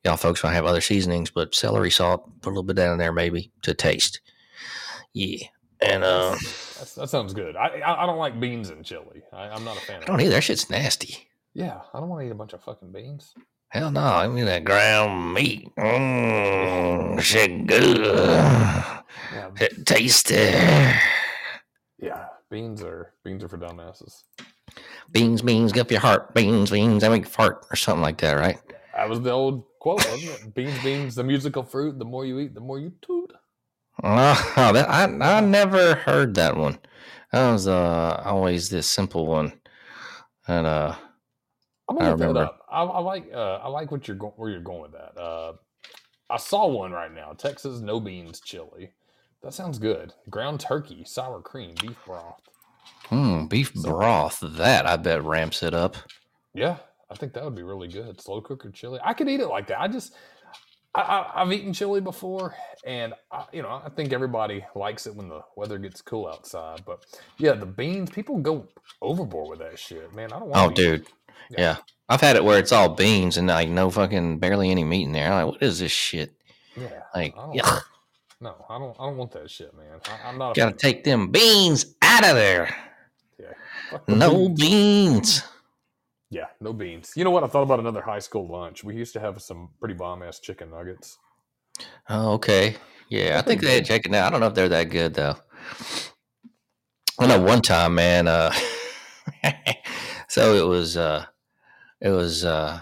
y'all folks might have other seasonings, but celery salt, put a little bit down in there maybe to taste. Yeah, and uh,
That's, that sounds good. I, I I don't like beans and chili. I, I'm not a fan.
I
of
don't either. That shit's nasty.
Yeah, I don't want to eat a bunch of fucking beans.
Hell no, I me that ground meat. Mmm, shit good.
Yeah,
It tasty.
yeah. Beans are beans are for dumbasses.
Beans, beans, get up your heart. Beans, beans, I make fart or something like that, right?
That was the old quote, wasn't it? Beans, beans, the musical fruit. The more you eat, the more you toot.
Oh, that, I I never heard that one. That was uh always this simple one, and uh
I'm gonna that
remember.
up. I, I like uh, I like what you're going where you're going with that. Uh, I saw one right now. Texas no beans chili. That sounds good. Ground turkey, sour cream, beef broth.
hmm, beef broth. That I bet ramps it up.
Yeah, I think that would be really good. Slow cooker chili. I could eat it like that. I just, I, I, I've eaten chili before, and I, you know, I think everybody likes it when the weather gets cool outside. But yeah, the beans, people go overboard with that shit, man. I don't want.
Oh, dude.
Yeah.
Yeah. I've had it where it's all beans and like no fucking barely any meat in there. I'm like, what is this shit?
Yeah,
Like,
I don't
yuck.
want- no, I don't. I don't want that shit, man. I, I'm not.
Gotta take them beans out of there.
Yeah. The
No
beans.
beans.
Yeah, no beans. You know what? I thought about another high school lunch. We used to have some pretty bomb ass chicken nuggets.
Oh, okay. Yeah, I think they had chicken now. I don't know if they're that good though. I know one time, man, uh so it was uh it was uh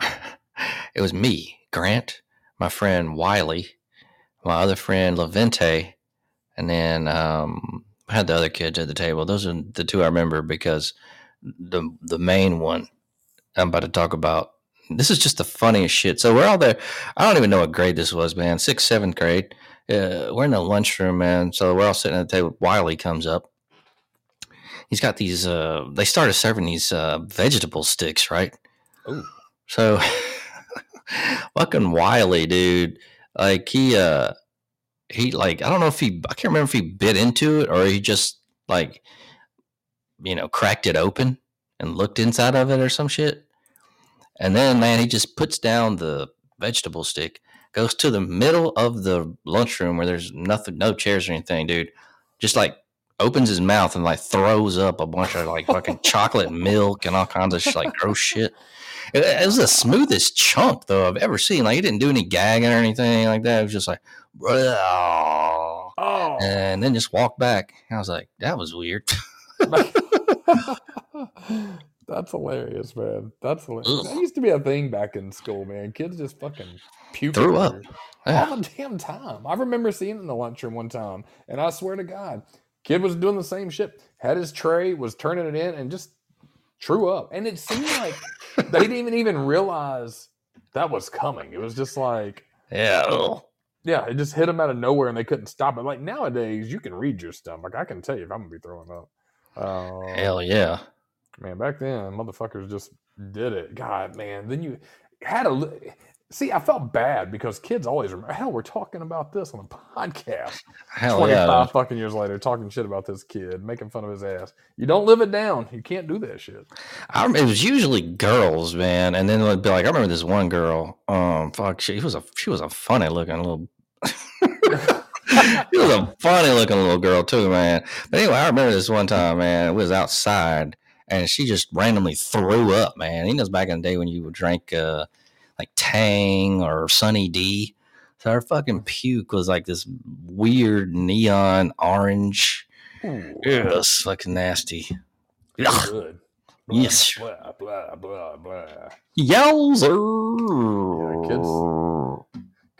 it was me, Grant, my friend Wiley, my other friend Levente, and then um I had the other kids at the table. Those are the two I remember because the the main one I'm about to talk about. This is just the funniest shit. So we're all there. I don't even know what grade this was, man. Sixth, seventh grade. Uh, we're in the lunchroom, man. So we're all sitting at the table. Wiley comes up. He's got these. Uh, they started serving these uh, vegetable sticks, right?
Ooh.
So, fucking Wiley, dude. Like he, uh, he like I don't know if he. I can't remember if he bit into it or he just like, you know, cracked it open and looked inside of it or some shit. And then, man, he just puts down the vegetable stick, goes to the middle of the lunchroom where there's nothing, no chairs or anything, dude. Just like opens his mouth and like throws up a bunch of like fucking chocolate milk and all kinds of sh- like gross shit. It, it was the smoothest chunk though I've ever seen. Like he didn't do any gagging or anything like that. It was just like,
Oh,
and then just walked back. I was like, that was weird.
that's hilarious, man. That's hilarious.
Ugh.
That used to be a thing back in school, man. Kids just fucking puke
Threw up. Yeah.
all the damn time. I remember seeing it in the lunchroom one time, and I swear to God, kid was doing the same shit. Had his tray, was turning it in, and just threw up. And it seemed like they didn't even realize that was coming. It was just like,
Yeah. ugh.
yeah, it just hit them out of nowhere, and they couldn't stop it. Like nowadays, you can read your stomach. Like I can tell you if I'm gonna be throwing up. Uh,
Hell yeah.
Man, back then, motherfuckers just did it. God, man. Then you had a see. I felt bad because kids always remember. Hell, we're talking about this on a podcast.
Hell
Twenty-five
yeah.
fucking years later, talking shit about this kid, making fun of his ass. You don't live it down. You can't do that shit.
I it was usually girls, man, and then it'd be like I remember this one girl. Um, fuck, she was a she was a funny looking little. She was a funny looking little girl too, man. But anyway, I remember this one time, man. It was outside, and she just randomly threw up, man. You know, back in the day when you would drink uh, like Tang or Sunny D. So her fucking puke was like this weird neon orange.
Ooh,
Yeah, it's fucking nasty.
good. Blah,
Yes.
Blah blah blah blah.
Yowzer.
Kids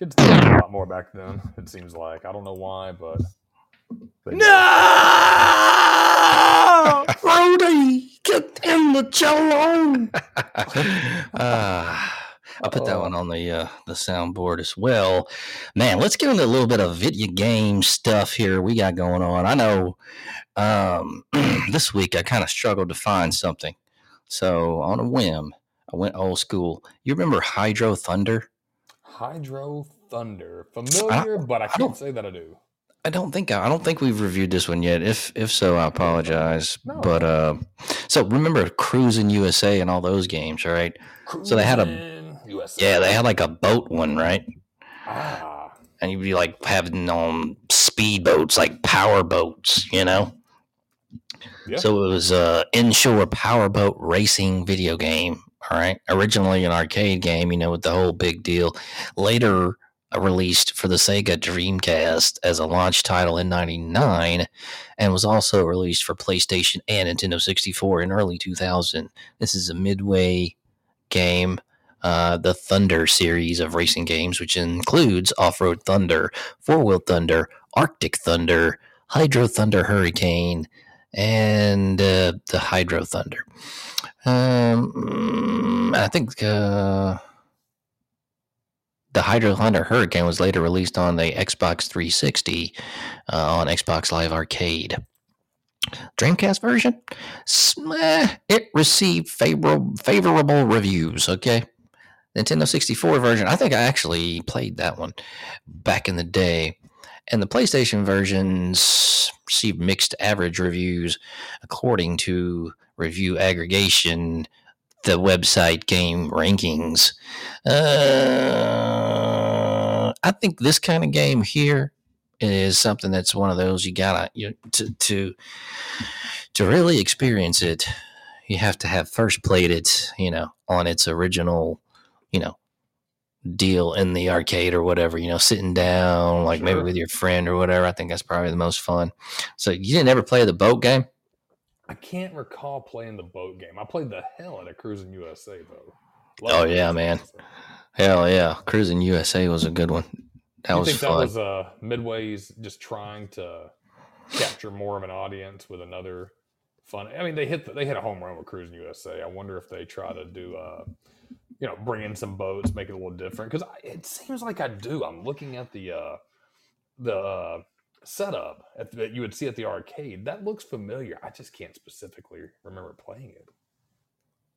did a lot more back then. It seems like I don't know why, but.
No! Brody, get in the cello. Ah, I put that
Oh.
one on the uh, the soundboard as well. Man, let's get into a little bit of video game stuff here we got going on. I know um, this week I kind of struggled to find something, so on a whim, I went old school. You remember Hydro Thunder?
Hydro Thunder. Familiar, but I can't
don't-
say that I do.
I don't think I don't think we've reviewed this one yet. If if so, I apologize.
No.
But uh, so remember Cruis'n USA and all those games, right? So they had a-
USA.
Yeah, they had like a boat one, right?
Ah,
And you'd be like having um speed boats, like power boats, you know.
Yeah.
So it was a inshore powerboat racing video game, All right. Originally an arcade game, you know, with the whole big deal. Later uh, released for the Sega Dreamcast as a launch title in 99 and was also released for PlayStation and Nintendo 64 in early 2000. This is a midway game, uh, the Thunder series of racing games, which includes Off Road Thunder, Four Wheel Thunder, Arctic Thunder, Hydro Thunder Hurricane, and uh, the Hydro Thunder. Um, I think uh, the Hydro Thunder Hurricane was later released on the Xbox 360 uh, on Xbox Live Arcade. Dreamcast version, it received favorable favorable reviews. Okay, Nintendo 64 version, I think I actually played that one back in the day. And the PlayStation versions received mixed average reviews according to review aggregation, the website GameRankings. Uh, I think this kind of game here is something that's one of those you gotta you to to to really experience it. You have to have first played it, you know, on its original, you know, deal in the arcade or whatever, you know, sitting down, like maybe with your friend or whatever. I think that's probably the most fun. So you didn't ever play the boat game?
I can't recall playing the boat game. I played the hell out of Cruis'n USA though.
Oh, yeah, man.
USA.
Hell yeah. Cruis'n USA was a good one. That
you
was
think
fun.
that was uh, Midway's just trying to capture more of an audience with another fun? I mean, they hit the, they hit a home run with Cruis'n USA. I wonder if they try to do uh, you know bring in some boats, make it a little different because it seems like I do. I'm looking at the uh, the uh, setup at the, that you would see at the arcade. That looks familiar. I just can't specifically remember playing it.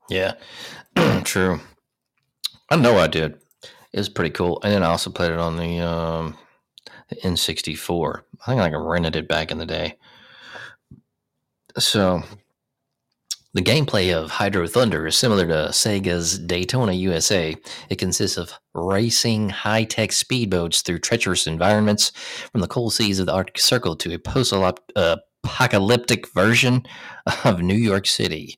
Yeah, true. I know I did. It was pretty cool. And then I also played it on the um, the N64. I think like I rented it back in the day. So the gameplay of Hydro Thunder is similar to Sega's Daytona USA. It consists of racing high tech speedboats through treacherous environments, from the cold seas of the Arctic Circle to a post apocalyptic version of New York City.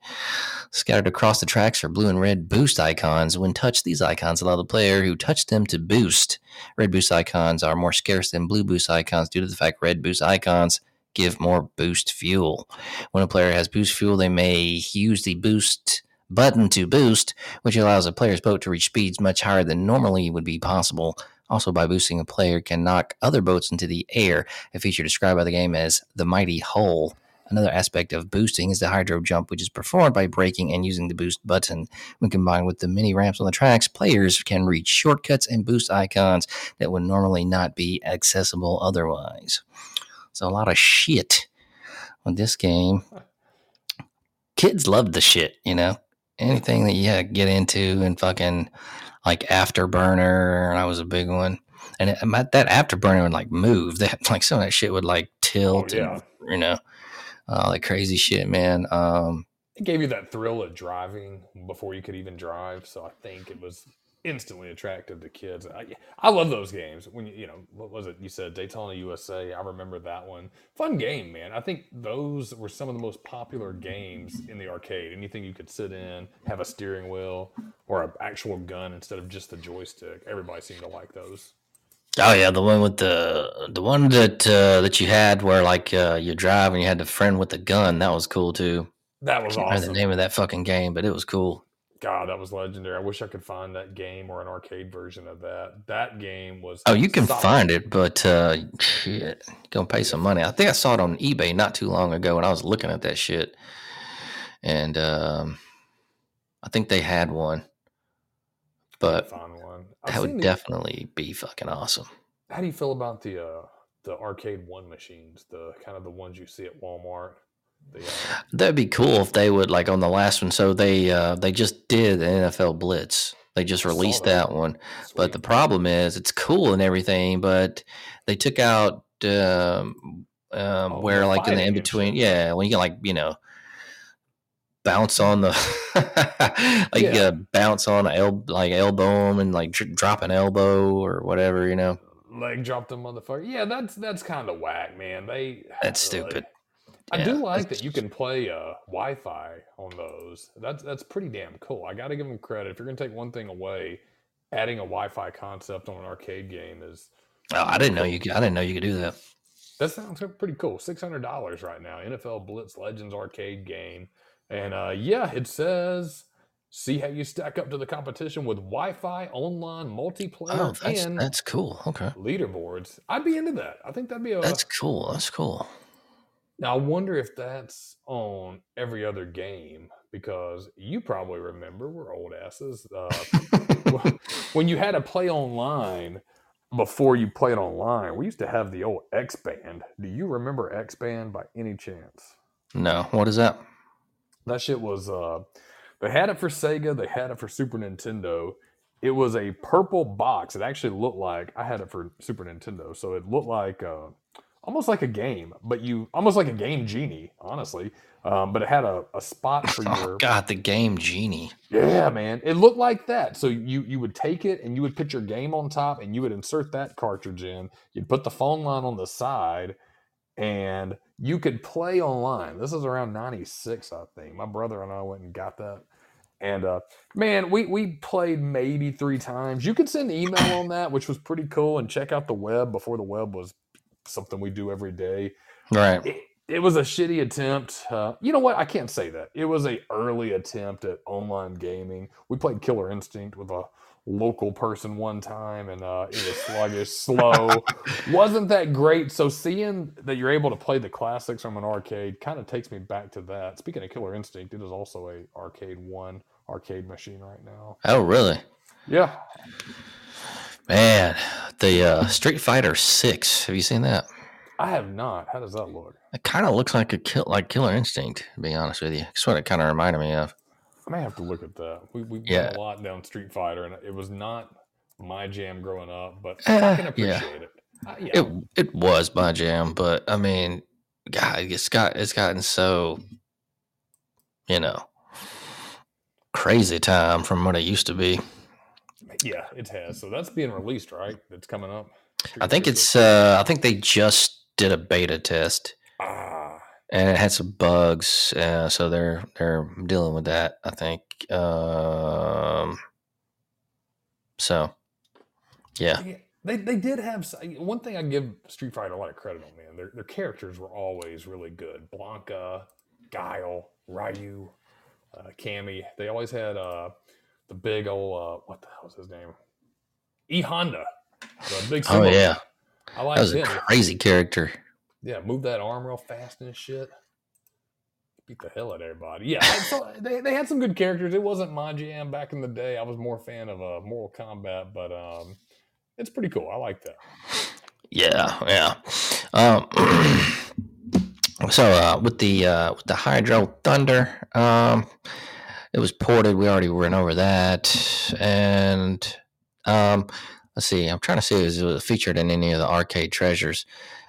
Scattered across the tracks are blue and red boost icons. When touched, these icons allow the player who touched them to boost. Red boost icons are more scarce than blue boost icons due to the fact red boost icons give more boost fuel. When a player has boost fuel, they may use the boost button to boost, which allows a player's boat to reach speeds much higher than normally would be possible. Also, by boosting, a player can knock other boats into the air, a feature described by the game as the mighty hull. Another aspect of boosting is the hydro jump, which is performed by braking and using the boost button. When combined with the mini ramps on the tracks, players can reach shortcuts and boost icons that would normally not be accessible otherwise. So, a lot of shit with this game. Kids loved the shit, you know? Anything that you get into and fucking like Afterburner, and I was a big one. And it, that Afterburner would like move. That like some of that shit would like tilt,
Oh, yeah.
and, you know, all that crazy shit, man. Um,
It gave you that thrill of driving before you could even drive. So I think it was instantly attractive to kids. I, I love those games. When you, you know, what was it? You said Daytona USA. I remember that one. Fun game, man. I think those were some of the most popular games in the arcade. Anything you could sit in, have a steering wheel, or an actual gun instead of just the joystick. Everybody seemed to like those.
Oh yeah, the one with the the one that uh, that you had where like uh, you drive and you had the friend with the gun. That was cool too.
That
I
was
remember
awesome.
the name of that fucking game, but it was cool.
God, that was legendary. I wish I could find that game or an arcade version of that. That game was.
Oh, you can
solid.
find it, but uh, shit, gonna pay some money. I think I saw it on eBay not too long ago, and I was looking at that shit, and um, I think they had one, but
find one.
That would
the-
definitely be fucking awesome.
How do you feel about the uh, the arcade one machines, the kind of the ones you see at Walmart? The, uh,
That'd be cool if they would like on the last one. So they uh, they just did the NFL Blitz. They just released
that.
that one. But the problem is, it's cool and everything, but they took out um, um,
Oh,
where like in the in between, yeah, when you can like you know bounce on the like
Yeah.
uh, bounce on el- like elbow 'em and like dr- drop an elbow or whatever, you know.
leg drop the motherfucker. Yeah, that's that's kind of whack, man. They
That's stupid.
I
Yeah,
do like that you can play uh, Wi-Fi on those. That's that's pretty damn cool. I got to give them credit. If you're gonna take one thing away, adding a Wi-Fi concept on an arcade game is
Oh, I didn't know you. Could, I didn't know you could do that.
that sounds pretty cool. Six hundred dollars right now. NFL Blitz Legends arcade game, and uh, yeah, it says see how you stack up to the competition with Wi-Fi online multiplayer
Oh, that's
and
that's cool. Okay,
leaderboards. I'd be into that. I think that'd be a.
that's cool. That's cool.
Now I wonder if that's on every other game because you probably remember we're old asses. Uh, when you had to play online before you played online, we used to have the old X Band. Do you remember X Band by any chance?
No, what is that?
That shit was. Uh, they had it for Sega. They had it for Super Nintendo. It was a purple box. It actually looked like I had it for Super Nintendo, so it looked like uh, almost like a game, but you almost like a game genie, honestly. Um, but it had a, a spot for
Oh
your
God, the game genie.
yeah, man. It looked like that. So you you would take it and you would put your game on top and you would insert that cartridge in. You'd put the phone line on the side and you could play online. This is around 96, I think. My brother and I went and got that. And uh man, we we played maybe 3 times. You could send email on that, which was pretty cool and check out the web before the web was something we do every day
Right.
it, it was a shitty attempt. Uh, you know what? I can't say that. It was a early attempt at online gaming. We played Killer Instinct with a local person one time, and uh, it was sluggish, slow. Wasn't that great. So seeing that you're able to play the classics from an arcade kind of takes me back to that. Speaking of Killer Instinct, it is also a arcade one arcade machine right now.
Oh, really?
Yeah,
Man, the uh, Street Fighter Six. Have you seen that?
I have not. How does that look?
It kind of looks like a kill, like Killer Instinct. To be honest with you, it's what it kind of reminded me of.
I may have to look at that. We we
Yeah.
went a lot down Street Fighter, and it was not my jam growing up, but
Eh,
I can
yeah.
it. Uh, yeah,
It it was my jam, but I mean, God, it's got it's gotten so, you know, crazy time from what it used to be.
Yeah, it has. So that's being released, right? That's coming up.
I think it's uh I think they just did a beta test
ah,
and it had some bugs, uh, so they're they're dealing with that. I think. Um, so, yeah,
yeah. They, they did have one thing I give Street Fighter a lot of credit on, man. Their, their characters were always really good. Blanka, Guile, Ryu, uh, Cammy. They always had uh, the big old, uh, what the hell was his name? E Honda.
Oh yeah.
I like
that was a
him.
crazy character.
Yeah, move that arm real fast and shit. Beat the hell out of everybody. Yeah, so they, they had some good characters. It wasn't my jam back in the day. I was more a fan of uh, Mortal Kombat, but um, it's pretty cool. I like that.
Yeah, yeah. Um, so uh, with the uh, with the Hydro Thunder, um, it was ported. We already went over that, and um, let's see. I'm trying to see if it was featured in any of the arcade treasures.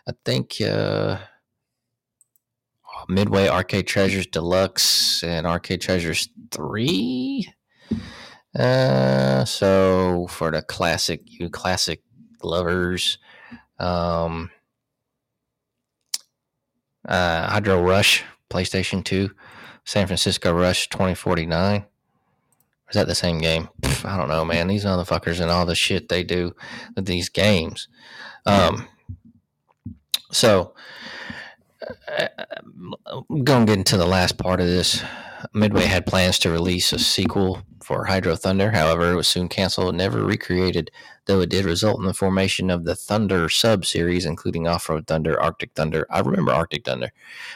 I think uh, Midway Arcade Treasures Deluxe and Arcade Treasures Three. Uh, so for the classic, you classic lovers, um, uh, Hydro Rush, PlayStation 2, San Francisco Rush 2049. Is that the same game? Pff, I don't know, man. These motherfuckers and all the shit they do with these games. Um, so, uh, I'm going to get into the last part of this. Midway had plans to release a sequel for Hydro Thunder. However, it was soon canceled and never recreated, though it did result in the formation of the Thunder sub series, including Off Road Thunder, Arctic Thunder. I remember Arctic Thunder.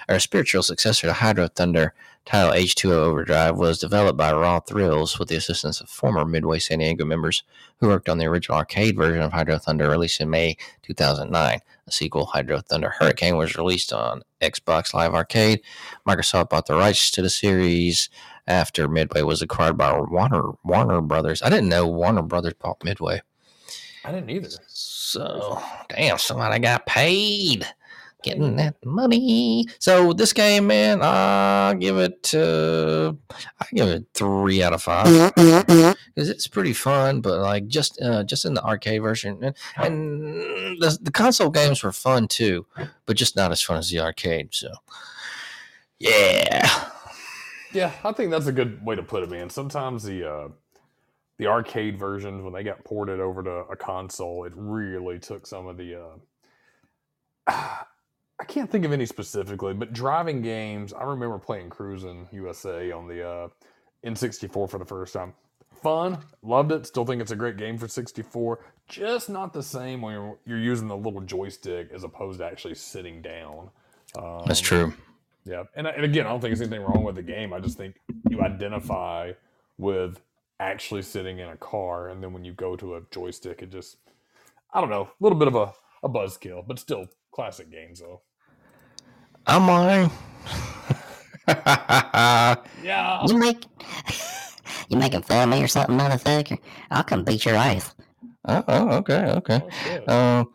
Our spiritual successor to Hydro Thunder, titled H2O Overdrive, was developed by Raw Thrills with the assistance of former Midway San Diego members who worked on the original arcade version of Hydro Thunder, released in May 2009. A sequel, Hydro Thunder Hurricane, was released on Xbox Live Arcade. Microsoft bought the rights to the series after Midway was acquired by Warner Warner Brothers. I didn't know Warner Brothers bought Midway.
I didn't either.
So damn, somebody got paid. Getting that money. So this game, man, I give it. Uh, I give it three out of five because it's pretty fun. But like just uh, just in the arcade version, and, and the the console games were fun too, but just not as fun as the arcade. So yeah,
Yeah, I think that's a good way to put it, man. Sometimes the uh, the arcade versions, when they got ported over to a console, it really took some of the. Uh, I can't think of any specifically, but driving games. I remember playing Cruis'n USA on the uh, N64 for the first time. Fun, loved it. Still think it's a great game for 64. Just not the same when you're, you're using the little joystick as opposed to actually sitting down. Um,
that's true.
yeah, and, and again, I don't think there's anything wrong with the game. I just think you identify with actually sitting in a car, and then when you go to a joystick, it just, I don't know, a little bit of a, a buzzkill, but still classic games though.
I'm mine.
Yeah,
You make you making fun of me or something, motherfucker? I'll come beat your ass.
oh, oh, okay, okay.
Oh.
Um,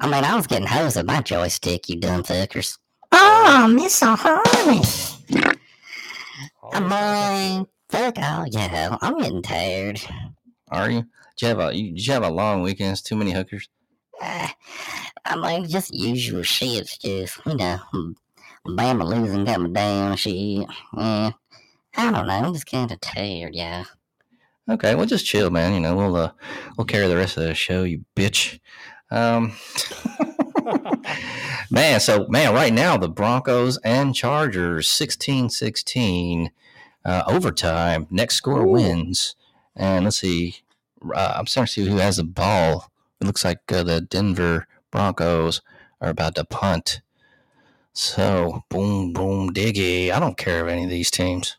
I mean, I was getting hosed with my joystick, you dumb fuckers. Oh, Miss Harmony. Come on. Fuck all yeah. I'm getting tired.
are you? Did you have a you, did you have a long weekend? Too many hookers?
Uh, I mean, just usual shit. Just, you know, Bama losing got me down, shit. Yeah. I don't know. I'm just kind of tired, yeah.
Okay, well, just chill, man. You know, we'll uh, we'll carry the rest of the show, you bitch. Um, man, so man, right now the Broncos and Chargers 16-16 uh, overtime. Next score
Ooh.
wins, and let's see. Uh, I'm starting to see who has the ball. It looks like uh, the Denver Broncos are about to punt. So boom, boom, diggy. I don't care of any of these teams.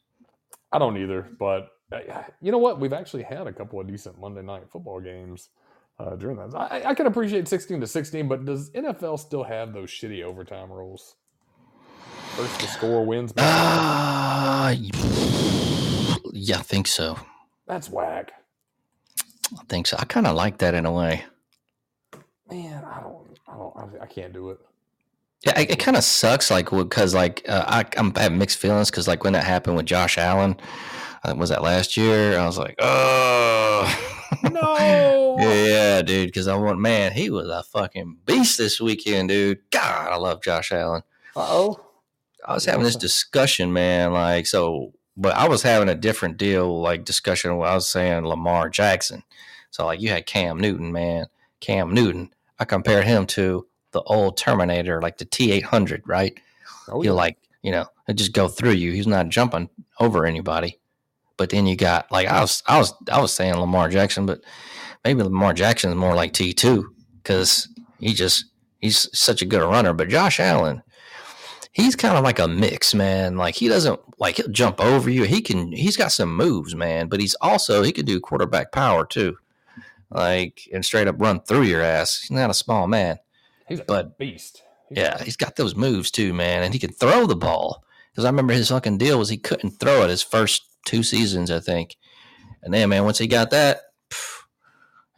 I don't either, but uh, you know what? We've actually had a couple of decent Monday night football games uh, during that. I, I can appreciate 16 to 16, but does NFL still have those shitty overtime rules? First to score wins.
Ah, yeah, I think so.
That's whack.
I think so. I kind of like that in a way.
Man, I don't, I don't, I, I can't do it.
Yeah, it, it kind of sucks, like because like uh, I I'm I have mixed feelings because like when that happened with Josh Allen, uh, was that last year? I was like, oh
No.
yeah, dude, because I want man, he was a fucking beast this weekend, dude. God, I love Josh Allen.
Oh.
I was having this discussion, man. Like, so, but I was having a different deal, like discussion where I was saying Lamar Jackson. So, like, you had Cam Newton, man. Cam Newton. I compared him to the old Terminator, like the T eight hundred, right?
Oh,
He'll
yeah.
like, you know, it just go through you. He's not jumping over anybody. But then you got like I was, I was, I was saying Lamar Jackson, but maybe Lamar Jackson is more like T two because he just he's such a good runner. But Josh Allen, he's kind of like a mix, man. Like he doesn't like he'll jump over you. He can he's got some moves, man, but he's also he can do quarterback power too. Like and straight up run through your ass. He's not a small man.
He's a
but-
beast. He's
Yeah, he's got those moves too, man, and he can throw the ball. Because I remember his fucking deal was he couldn't throw it his first two seasons, I think. And then, man, once he got that, phew,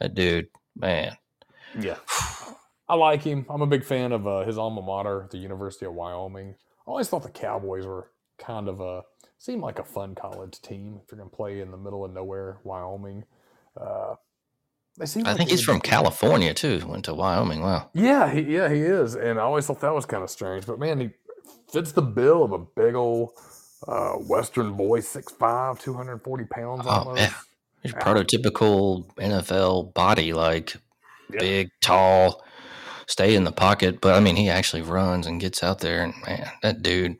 that dude, man,
Yeah. I like him. I'm a big fan of uh, his alma mater, the University of Wyoming. I always thought the Cowboys were kind of a seemed like a fun college team if you're going to play in the middle of nowhere, Wyoming. Uh, they seem.
I
like
think he's from California too. Went to Wyoming. Wow.
Yeah, he, yeah, he is, and I always thought that was kind of strange. But man, he fits the bill of a big old uh, Western boy, 6'5", 240 pounds
Oh,
almost.
yeah. He's prototypical NFL body, like
Yeah.
big, tall, stay in the pocket. But I mean, he actually runs and gets out there. And man, that dude,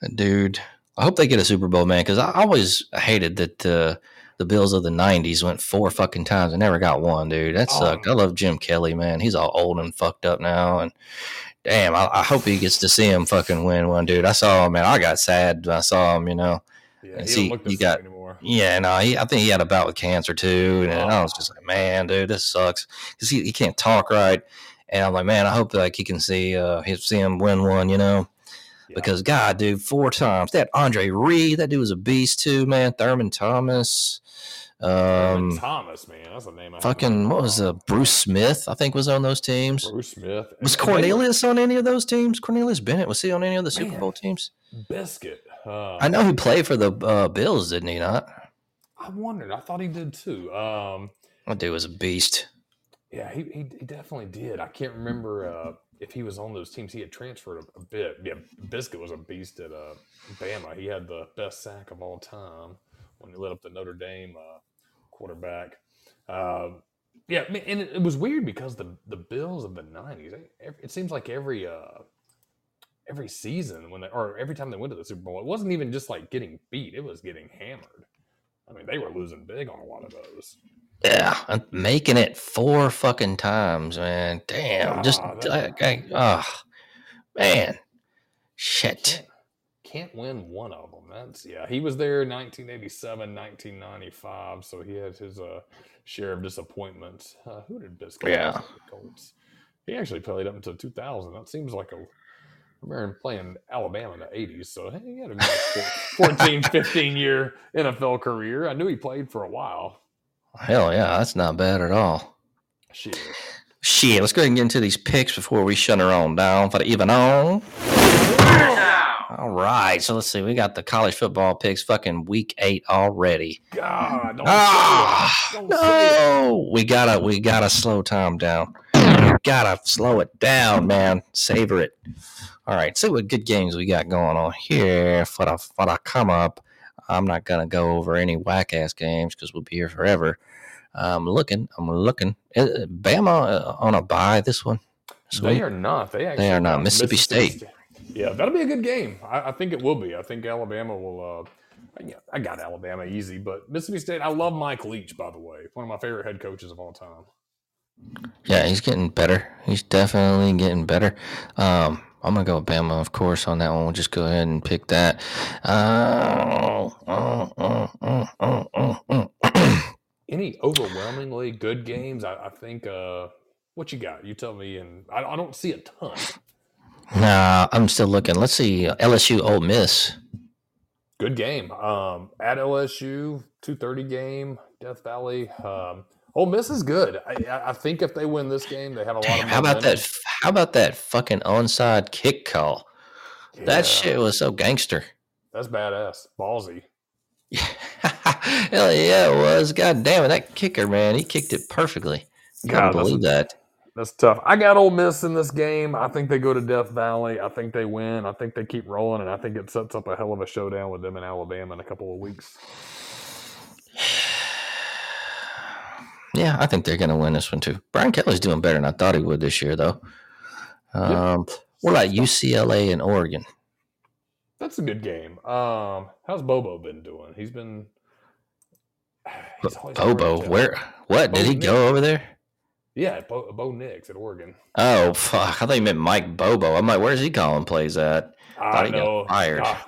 that dude. I hope they get a Super Bowl, man, because I always hated that uh, the Bills of the '90s went four fucking times and never got one, dude. That
Oh.
sucked. I love Jim Kelly, man. He's all old and fucked up now, and damn, I, I hope he gets to see him fucking win one, dude. I saw him, man. I got sad when I saw him, you know.
Yeah,
And
he look the
got-
anymore.
Yeah, no, he, I think he had a bout with cancer too, and I was
Oh.
just like, man, dude, this sucks because he, he can't talk right. And I'm like, man, I hope like he can see uh he see him win one, you know,
Yeah.
because God, dude, four times that Andre Reed, that dude was a beast too, man. Thurman Thomas,
Thurman
Um,
Thomas, man, that's a name. I
fucking what was
of.
uh, Bruce Smith? I think was on those teams.
Bruce Smith?
Was
And- and they were-
Cornelius on any of those teams? Cornelius Bennett was he on any of the Super
Man.
Bowl teams?
Biscuit? Uh,
I know he played for the uh, Bills, didn't he not?
I wondered. I thought he did too. Um,
That dude was a beast.
yeah, he, he, he definitely did. I can't remember uh, if he was on those teams. He had transferred a, a bit. Yeah, Biscuit was a beast at uh, Bama. He had the best sack of all time when he lit up the Notre Dame uh, quarterback. Um, yeah, and it, it was weird because the the Bills of the '90s. It, it seems like every uh, every season when they or every time they went to the Super Bowl, it wasn't even just like getting beat; it was getting hammered. I mean, they were losing big on a lot of those.
Yeah, and making it four fucking times, man. Damn, just
Ah,
I, ah, man, shit.
Can't, can't win one of them. That's yeah. He was there 1987, 1995, so he had his uh, share of disappointments. Uh, who did Biscuit?
Yeah.
Colts. He actually played up until 2000. That seems like a. I remember him playing Alabama in the 80s, so hey, he had a 14, 15 year NFL career. I knew he played for a while.
Hell yeah, that's not bad at all.
Shit.
Shit, let's go ahead and get into these picks before we shut her on down for the even on. All right, so let's see. We got the college football picks fucking week eight already.
God, don't
Ah.
Don't
no, we gotta we gotta slow time down. We gotta slow it down, man. Savor it. All right, see what good games we got going on here for the for the come up. I'm not gonna go over any whack ass games because we'll be here forever. I'm looking. I'm looking. Uh, Bama uh, on a bye this one.
They are not. They actually
are not.
got
Mississippi State.
Yeah, that'll be a good game. I, I think it will be. I think Alabama will. Uh, yeah, I got Alabama easy, but Mississippi State. I love Mike Leach, by the way, one of my favorite head coaches of all time.
Yeah, he's getting better. He's definitely getting better. Um, I'm gonna go with Bama, of course, on that one. We'll just go ahead and pick that. Uh, uh,
Any overwhelmingly good games? I, I think. Uh, what you got? You tell me. And I, I don't see a ton.
nah, I'm still looking. Let's see. LSU, Ole Miss.
Good game. Um, at LSU, two thirty game, Death Valley. Um, Ole Miss is good. I, I- I think if they win this game, they have a lot
Damn,
of.
how about that? How about that fucking onside kick call?
Yeah,
That shit was so gangster.
That's badass. Ballsy.
Hell yeah, it was. God damn it, that kicker man, he kicked it perfectly.
God,
believe that.
That's tough. I got Ole Miss in this game. I think they go to Death Valley. I think they win. I think they keep rolling, and I think it sets up a hell of a showdown with them in Alabama in a couple of weeks.
Yeah, I think they're going to win this one too. Brian Kelly's doing better than I thought he would this year, though. Um, What about UCLA and Oregon?
That's a good game. Um, how's Bobo been doing? He's been. he's
Bobo, where? What did
Bo
he go over there?
Yeah, Bo, Bo Nix at Oregon.
Oh fuck! I thought you meant Mike Bobo. I'm like, where's he calling plays at?
I
Thought got
know.
fired.
Ah,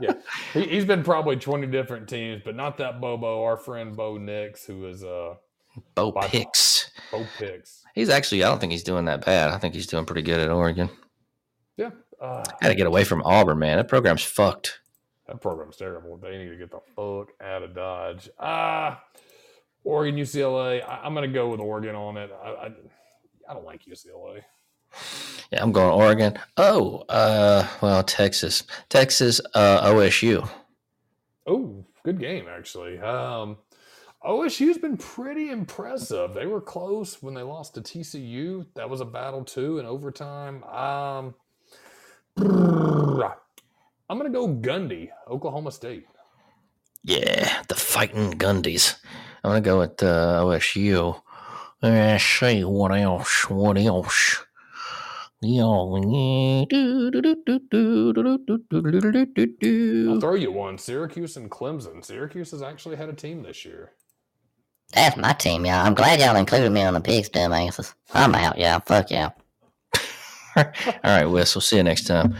yeah, he, he's been probably twenty different teams, but not that Bobo. Our friend Bo Nix, who is uh
Bo Picks.
Bo Picks.
He's actually. I don't think he's doing that bad. I think he's doing pretty good at Oregon.
Yeah, uh,
Got to get away from Auburn, man. That program's fucked.
That program's terrible. They need to get the fuck out of Dodge. Ah, Oregon, UCLA. I, I'm gonna go with Oregon on it. I, I, I don't like UCLA.
Yeah, I'm going Oregon. Oh, uh, well, Texas, Texas, uh, OSU.
Oh, good game actually. Um, OSU's been pretty impressive. They were close when they lost to TCU. That was a battle too in overtime. Um, I'm going to go Gundy, Oklahoma State.
Yeah, the fighting Gundys. I'm going to go with uh, OSU. Let me see what else. What else?
I'll throw you one. Syracuse and Clemson. Syracuse has actually had a team this year.
That's my team, y'all. I'm glad y'all included me on the picks, dumbasses. I'm out, y'all. Fuck y'all.
All right, Wes. We'll see you next time.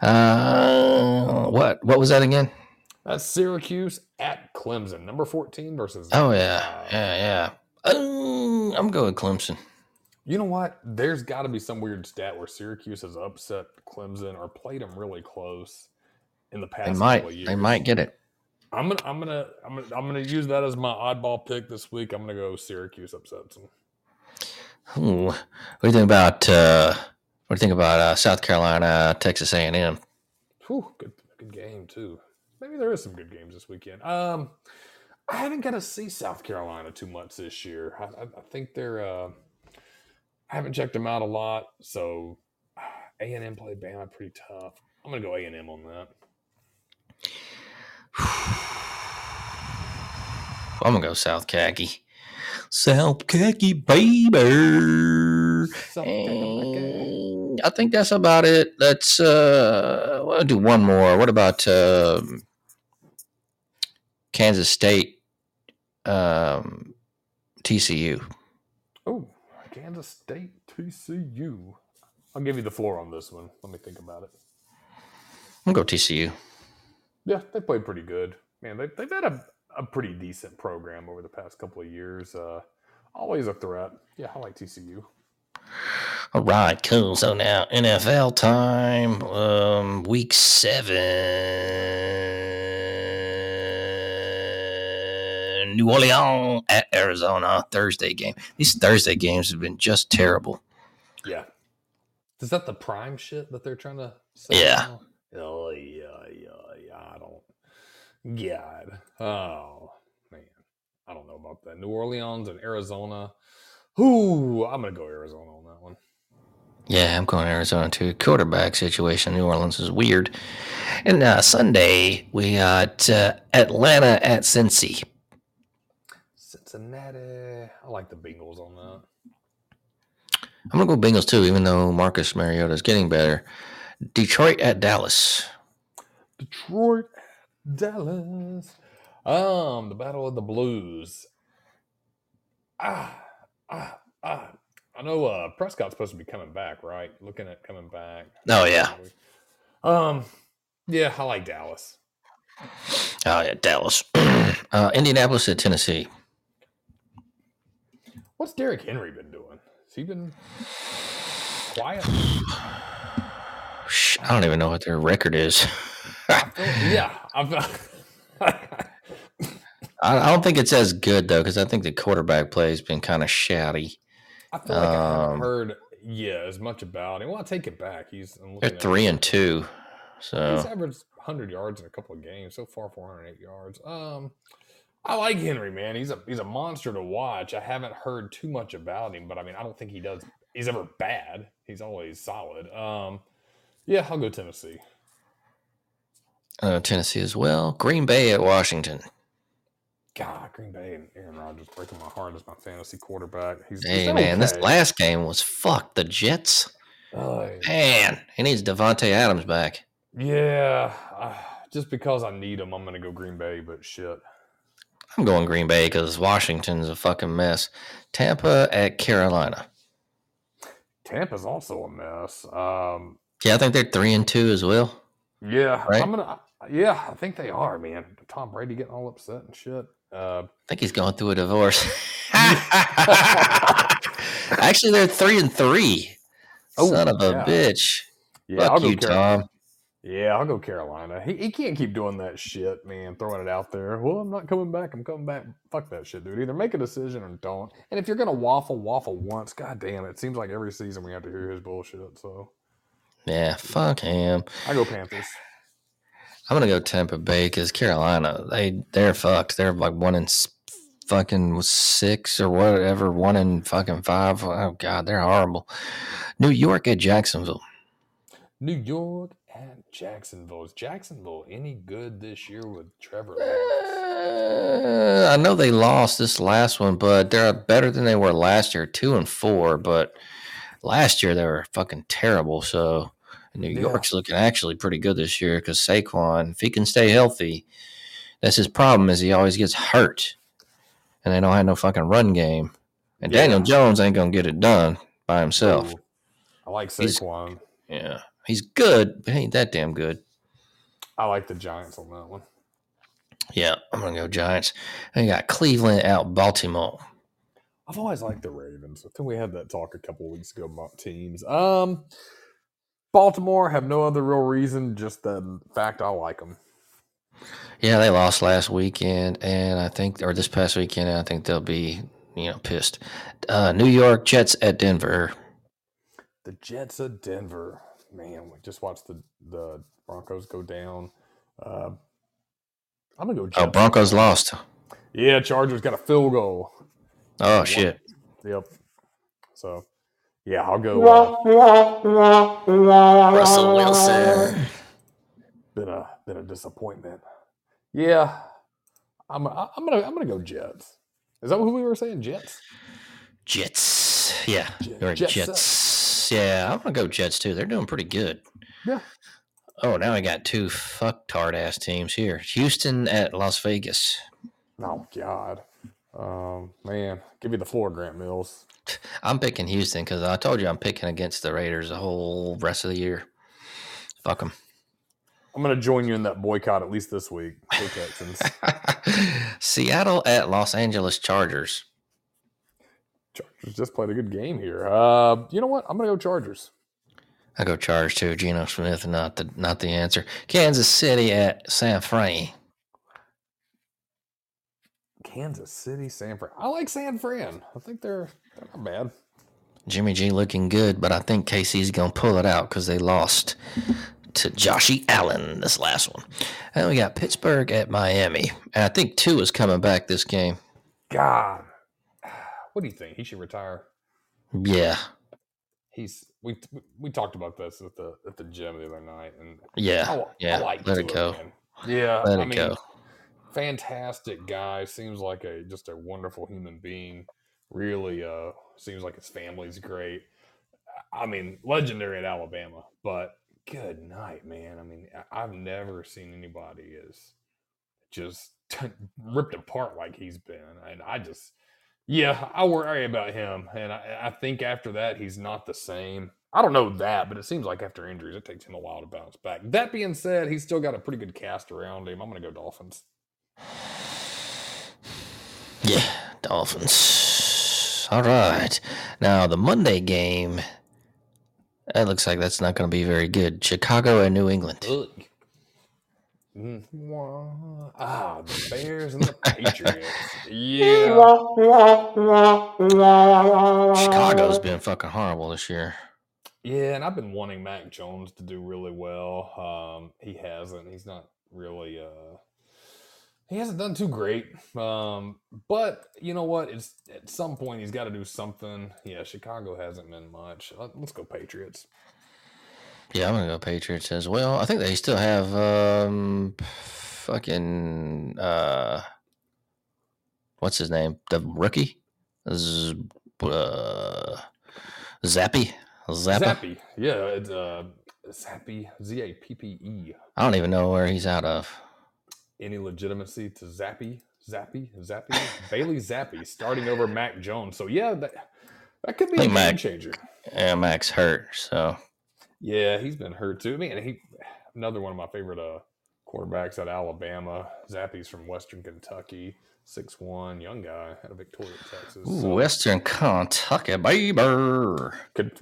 Uh, what? What was that again?
That's Syracuse at Clemson, number 14 versus.
Oh yeah, yeah, yeah. Uh, I'm going Clemson.
You know what? There's got to be some weird stat where Syracuse has upset Clemson or played them really close in the past
They
couple
might.
of years.
They might get it.
I'm gonna, I'm gonna, I'm gonna, I'm gonna use that as my oddball pick this week. I'm gonna go Syracuse upsets them.
Ooh. What do you think about uh, what do you think about uh, South Carolina, Texas A and M?
Good, good game too. Maybe there is some good games this weekend. Um, I haven't got to see South Carolina too much this year. I, I, I think they're. Uh, I haven't checked them out a lot, so A and M played Bama pretty tough. I'm gonna go A and M on that.
I'm gonna go South Khaki. South Khaki, baby.
South Carolina.
And I think that's about it. Let's uh, we'll do one more. What about um Kansas State, um, TCU?
Oh, Kansas State TCU. I'll give you the floor on this one. Let me think about it.
I'll go TCU.
Yeah, they played pretty good. Man, they, they've had a, a pretty decent program over the past couple of years. Uh, always a threat. Yeah, I like TCU.
All right, cool. So now NFL time, um, week seven, New Orleans at Arizona Thursday game. These Thursday games have been just terrible.
Yeah. Is that the prime shit that they're trying to say?
Yeah.
now? Oh, yeah, yeah, yeah. I don't. God. Oh, man. I don't know about that. New Orleans and Arizona. Ooh, I'm going to go Arizona on that one.
Yeah, I'm going Arizona too. Quarterback situation, New Orleans is weird. And uh, Sunday we got uh, Atlanta at Cincy.
Cincinnati. I like the Bengals on that.
I'm gonna go Bengals too, even though Marcus Mariota is getting better. Detroit at Dallas.
Detroit, Dallas. Um, the Battle of the Blues. Ah, ah, ah. I know uh Prescott's supposed to be coming back, right? Looking at coming back.
Oh yeah,
Um, yeah, I like Dallas.
oh yeah, Dallas. uh, Indianapolis at Tennessee.
What's Derrick Henry been doing? Has he been quiet?
I don't even know what their record is.
yeah, I've,
I, I don't think it's as good though, because I think the quarterback play has been kind of shoddy.
I feel like I haven't
Um,
heard yeah as much about him. Well, I take it back. He's
They're
at
three
his-
and two, so He's
averaged 100 yards in a couple of games so far, 408 yards. Um, I like Henry, man. He's a he's a monster to watch. I haven't heard too much about him, but I mean, I don't think he does. He's ever bad. He's always solid. Um, yeah, I'll go Tennessee.
uh, Tennessee as well. Green Bay at Washington.
God, Green Bay and Aaron Rodgers breaking my heart as my fantasy quarterback. He's,
Hey
he's
man, this last game was fuck the Jets.
Uh,
Man, he needs Davante Adams back.
yeah, uh, just because I need him, I'm gonna go Green Bay. But shit,
I'm going Green Bay because Washington's a fucking mess. Tampa at Carolina.
Tampa's also a mess. Um,
Yeah, I think they're three and two as well.
Yeah,
Right?
I'm gonna. Yeah, I think they are, man. Tom Brady getting all upset and shit. Uh,
I think he's going through a divorce. Actually, they're three and three.
Oh,
Son of a bitch.
yeah, I'll
Fuck
go
you,
Car-
Tom.
Yeah, I'll go Carolina. He, he can't keep doing that shit, man. Throwing it out there. Well, I'm not coming back. I'm coming back. Fuck that shit, dude. Either make a decision or don't. And if you're gonna waffle, waffle once. God damn it. Seems like every season we have to hear his bullshit. So
Yeah, fuck him.
I go Panthers.
I'm gonna go Tampa Bay because Carolina, they they're fucked. They're like one in fucking six or whatever, one in fucking five. Oh god, they're horrible. New York at Jacksonville.
New York at Jacksonville. Is Jacksonville any good this year with Trevor?
Uh, I know they lost this last one, but they're better than they were last year, two and four. But last year they were fucking terrible. So New
Yeah.
York's looking actually pretty good this year because Saquon, if he can stay healthy, that's his problem. Is he always gets hurt, and they don't have no fucking run game. And
Yeah.
Daniel Jones ain't gonna get it done by himself.
Ooh, I like
He's-
Saquon.
Yeah, he's good, but he ain't that damn good.
I like the Giants on that one.
Yeah, I'm gonna go Giants. And you got Cleveland out Baltimore.
I've always liked the Ravens. I think we had that talk a couple weeks ago about teams. Um, Baltimore have no other real reason, just the fact I like them.
Yeah, they lost last weekend, and I think, or this past weekend, I think they'll be, you know, pissed. Uh, New York Jets at Denver.
The Jets of Denver. Man, we just watched the the Broncos go down. Uh, I'm gonna go Jets.
Oh, Broncos lost.
Yeah, Chargers got a field goal.
Oh shit.
Yep. So, yeah, I'll go. Uh,
Russell Wilson.
been a been a disappointment. Yeah, I'm I'm gonna I'm gonna go Jets. Is that who we were saying? Jets.
Jets. Yeah,
Jet- Jets
Jets. Yeah, I'm gonna go Jets too. They're doing pretty good.
Yeah.
Oh, now I got two fucktard ass teams here. Houston at Las Vegas.
Oh God, um, man, give me the floor, Grant Mills.
I'm picking Houston because I told you I'm picking against the Raiders the whole rest of the year. Fuck them.
I'm gonna join you in that boycott at least this week. Go Texans.
Seattle at Los Angeles Chargers.
Chargers just played a good game here. Uh, you know what? I'm gonna go Chargers.
I go Chargers too. Geno Smith, not the not the answer. Kansas City at San Fran.
Kansas City, San Fran. I like San Fran. I think they're they're not bad.
Jimmy G looking good, but I think KC's gonna pull it out because they lost to Joshy Allen this last one. And we got Pittsburgh at Miami, and I think Tua is coming back this game.
God, what do you think? He should retire.
Yeah,
He's we we talked about this at the at the gym the other night, and
yeah,
I,
yeah.
I like
let
to
it go.
man. Yeah,
Let
I
it
mean,
go.
Fantastic guy. Seems like a just a wonderful human being. Really, uh, seems like his family's great. I mean, legendary at Alabama, but good night, man. I mean, I've never seen anybody as just ripped apart like he's been, and I just, yeah, I worry about him, and I, I think after that he's not the same. I don't know that, but it seems like after injuries, it takes him a while to bounce back. That being said, he's still got a pretty good cast around him. I'm going to go Dolphins.
Yeah, Dolphins. All right. Now the Monday game. That looks like that's not going to be very good. Chicago and New England.
Ugh. Mm, wah. Ah, the Bears and the Patriots. Yeah.
Chicago's been fucking horrible this year.
Yeah, and I've been wanting Mac Jones to do really well. Um, he hasn't. He's not really. Uh, he hasn't done too great. Um, but you know what? It's at some point he's got to do something. Yeah, Chicago hasn't been much. Let- Let's go Patriots.
Yeah, I'm gonna go Patriots as well. I think they still have um fucking uh what's his name? The rookie? Z- uh, Zappe? Zappa?
Zappe. Yeah, it's uh, Zappe. Z A P P E.
I don't even know where he's out of.
Any legitimacy to Zappe, Zappe, Zappe, Bailey Zappe starting over Mac Jones. So yeah, that that could be a
Hey,
game
Mac.
changer.
Yeah, Mac's hurt, so
Yeah, he's been hurt too. Man, he another one of my favorite uh quarterbacks at Alabama. Zappe's from Western Kentucky, six one, young guy out of Victoria, Texas.
Ooh,
So,
Western Kentucky, baby.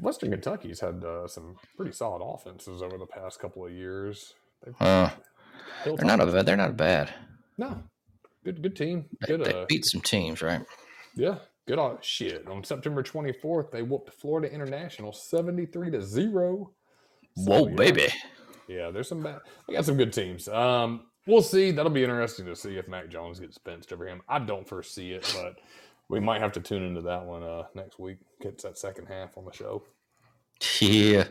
Western Kentucky's had uh, some pretty solid offenses over the past couple of years. They've
Uh, they're not a bad. They're not bad.
no good good team.
They,
Good
they
uh,
beat some teams, right?
Yeah, good on shit. On September 24th, they whooped Florida International 73 to 0.
Whoa,
yeah.
baby.
Yeah, there's some bad. They got some good teams. Um, we'll see. That'll be interesting to see if Mac Jones gets benched over him. I don't foresee it, but we might have to tune into that one uh, next week. Gets that second half on the show.
Yeah,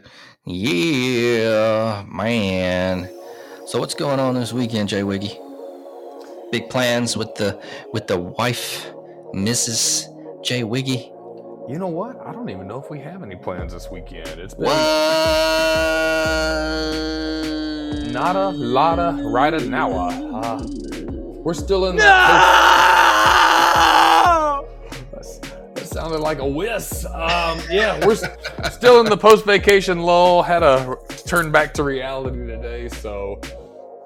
yeah, man. So what's going on this weekend, Jay Wiggy? Big plans with the with the wife, Mrs. Jay Wiggy.
You know what? I don't even know if we have any plans this weekend. It's been
What?
nada, rida, nowa. Uh, we're still in the. That sounded like a whiz. Um, yeah, we're still in the post-vacation lull. Had to turn back to reality today, so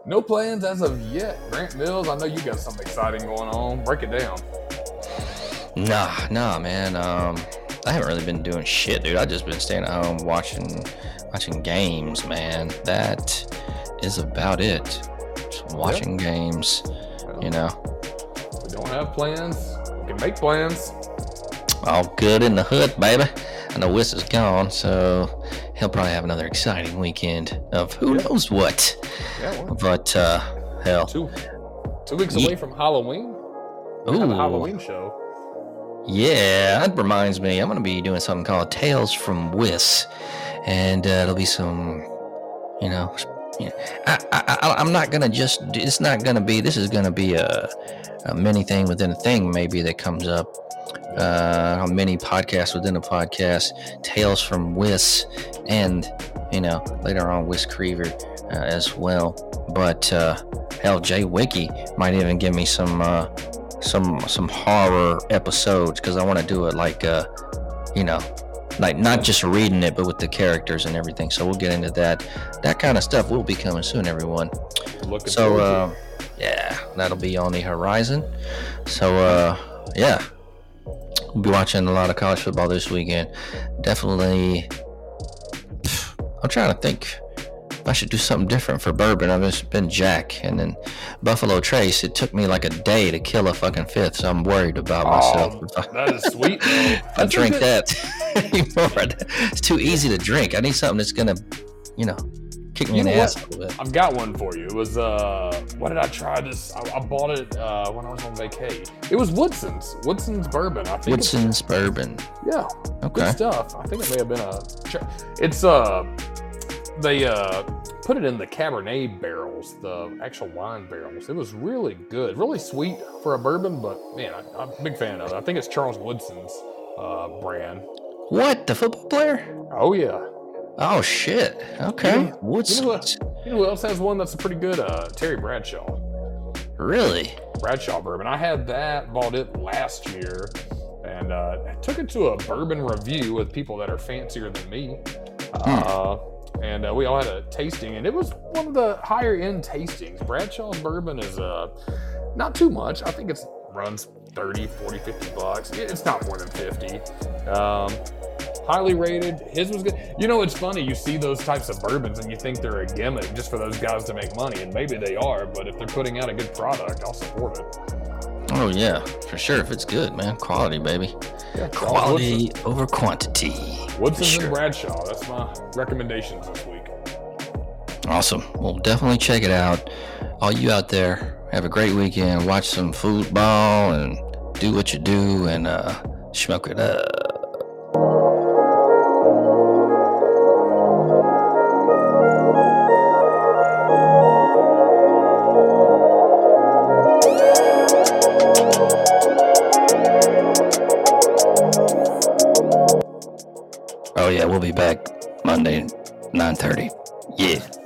no plans as of yet. Grant Mills, I know you got something exciting going on. Break it down.
Nah, nah, man. Um, I haven't really been doing shit, dude. I've just been staying at home watching watching games, man. That is about it. Just watching games.
Well,
You know,
we don't have plans. We can make plans.
All good in the hood, baby. I know Wiss is gone, so he'll probably have another exciting weekend of who
Yeah.
knows what.
Yeah, well,
But uh, hell,
two two weeks
Ye-
away from Halloween. A Halloween show.
Yeah, that reminds me. I'm going to be doing something called Tales from Wiss, and uh, it'll be some, you know, know I, I, I, I'm not going to just. It's not going to be. This is going to be a, a mini thing within a thing, maybe that comes up. Uh, a mini podcast within a podcast. Tales from Wiss, and you know, later on Wiss Creever uh, as well. But uh, hell, Jay Wiki might even give me some. Uh, some some horror episodes because I want to do it like uh you know like not just reading it but with the characters and everything so we'll get into that that kind of stuff will be coming soon everyone
Looking
so uh yeah that'll be on the horizon so uh yeah we'll be watching a lot of college football this weekend definitely I'm trying to think I should do something different for bourbon. I've just been Jack and then Buffalo Trace. It took me like a day to kill a fucking fifth, so I'm worried about oh, myself.
Oh,
If I,
that is sweet.
I drink
good-
that anymore. It's too easy to drink. I need something that's gonna, you know, kick me in the ass a little bit.
I've got one for you. It was uh, what did I try this? I, I bought it uh when I was on vacation. It was Woodson's. Woodson's bourbon. I think.
Woodson's bourbon.
Yeah,
Okay.
good stuff. I think it may have been a. It's uh, they uh put it in the Cabernet barrels, the actual wine barrels. It was really good, really sweet for a bourbon, but man, I, I'm a big fan of it. I think it's Charles Woodson's uh brand.
What? The football player?
Oh yeah.
Oh shit. Okay.
You know-
Woodson's.
You know who else has one that's a pretty good? Uh, Terry Bradshaw.
Really?
Bradshaw bourbon. I had that, bought it last year, and uh, took it to a bourbon review with people that are fancier than me. Uh, and uh, we all had a tasting, and it was one of the higher end tastings. Bradshaw's bourbon is uh, not too much. I think it runs 30, 40, 50 bucks. It's not more than 50. Um, highly rated. His was good. You know, it's funny. You see those types of bourbons and you think they're a gimmick just for those guys to make money, and maybe they are. But if they're putting out a good product, I'll support it.
Oh yeah, for sure. If it's good, man, quality, baby.
Yeah,
Quality over quantity. For
Woodson's
sure.
and Bradshaw. That's my recommendations this week.
Awesome. Well, definitely check it out. All you out there, have a great weekend. Watch some football and do what you do and uh, smoke it up. Monday, 9:30. Yeah.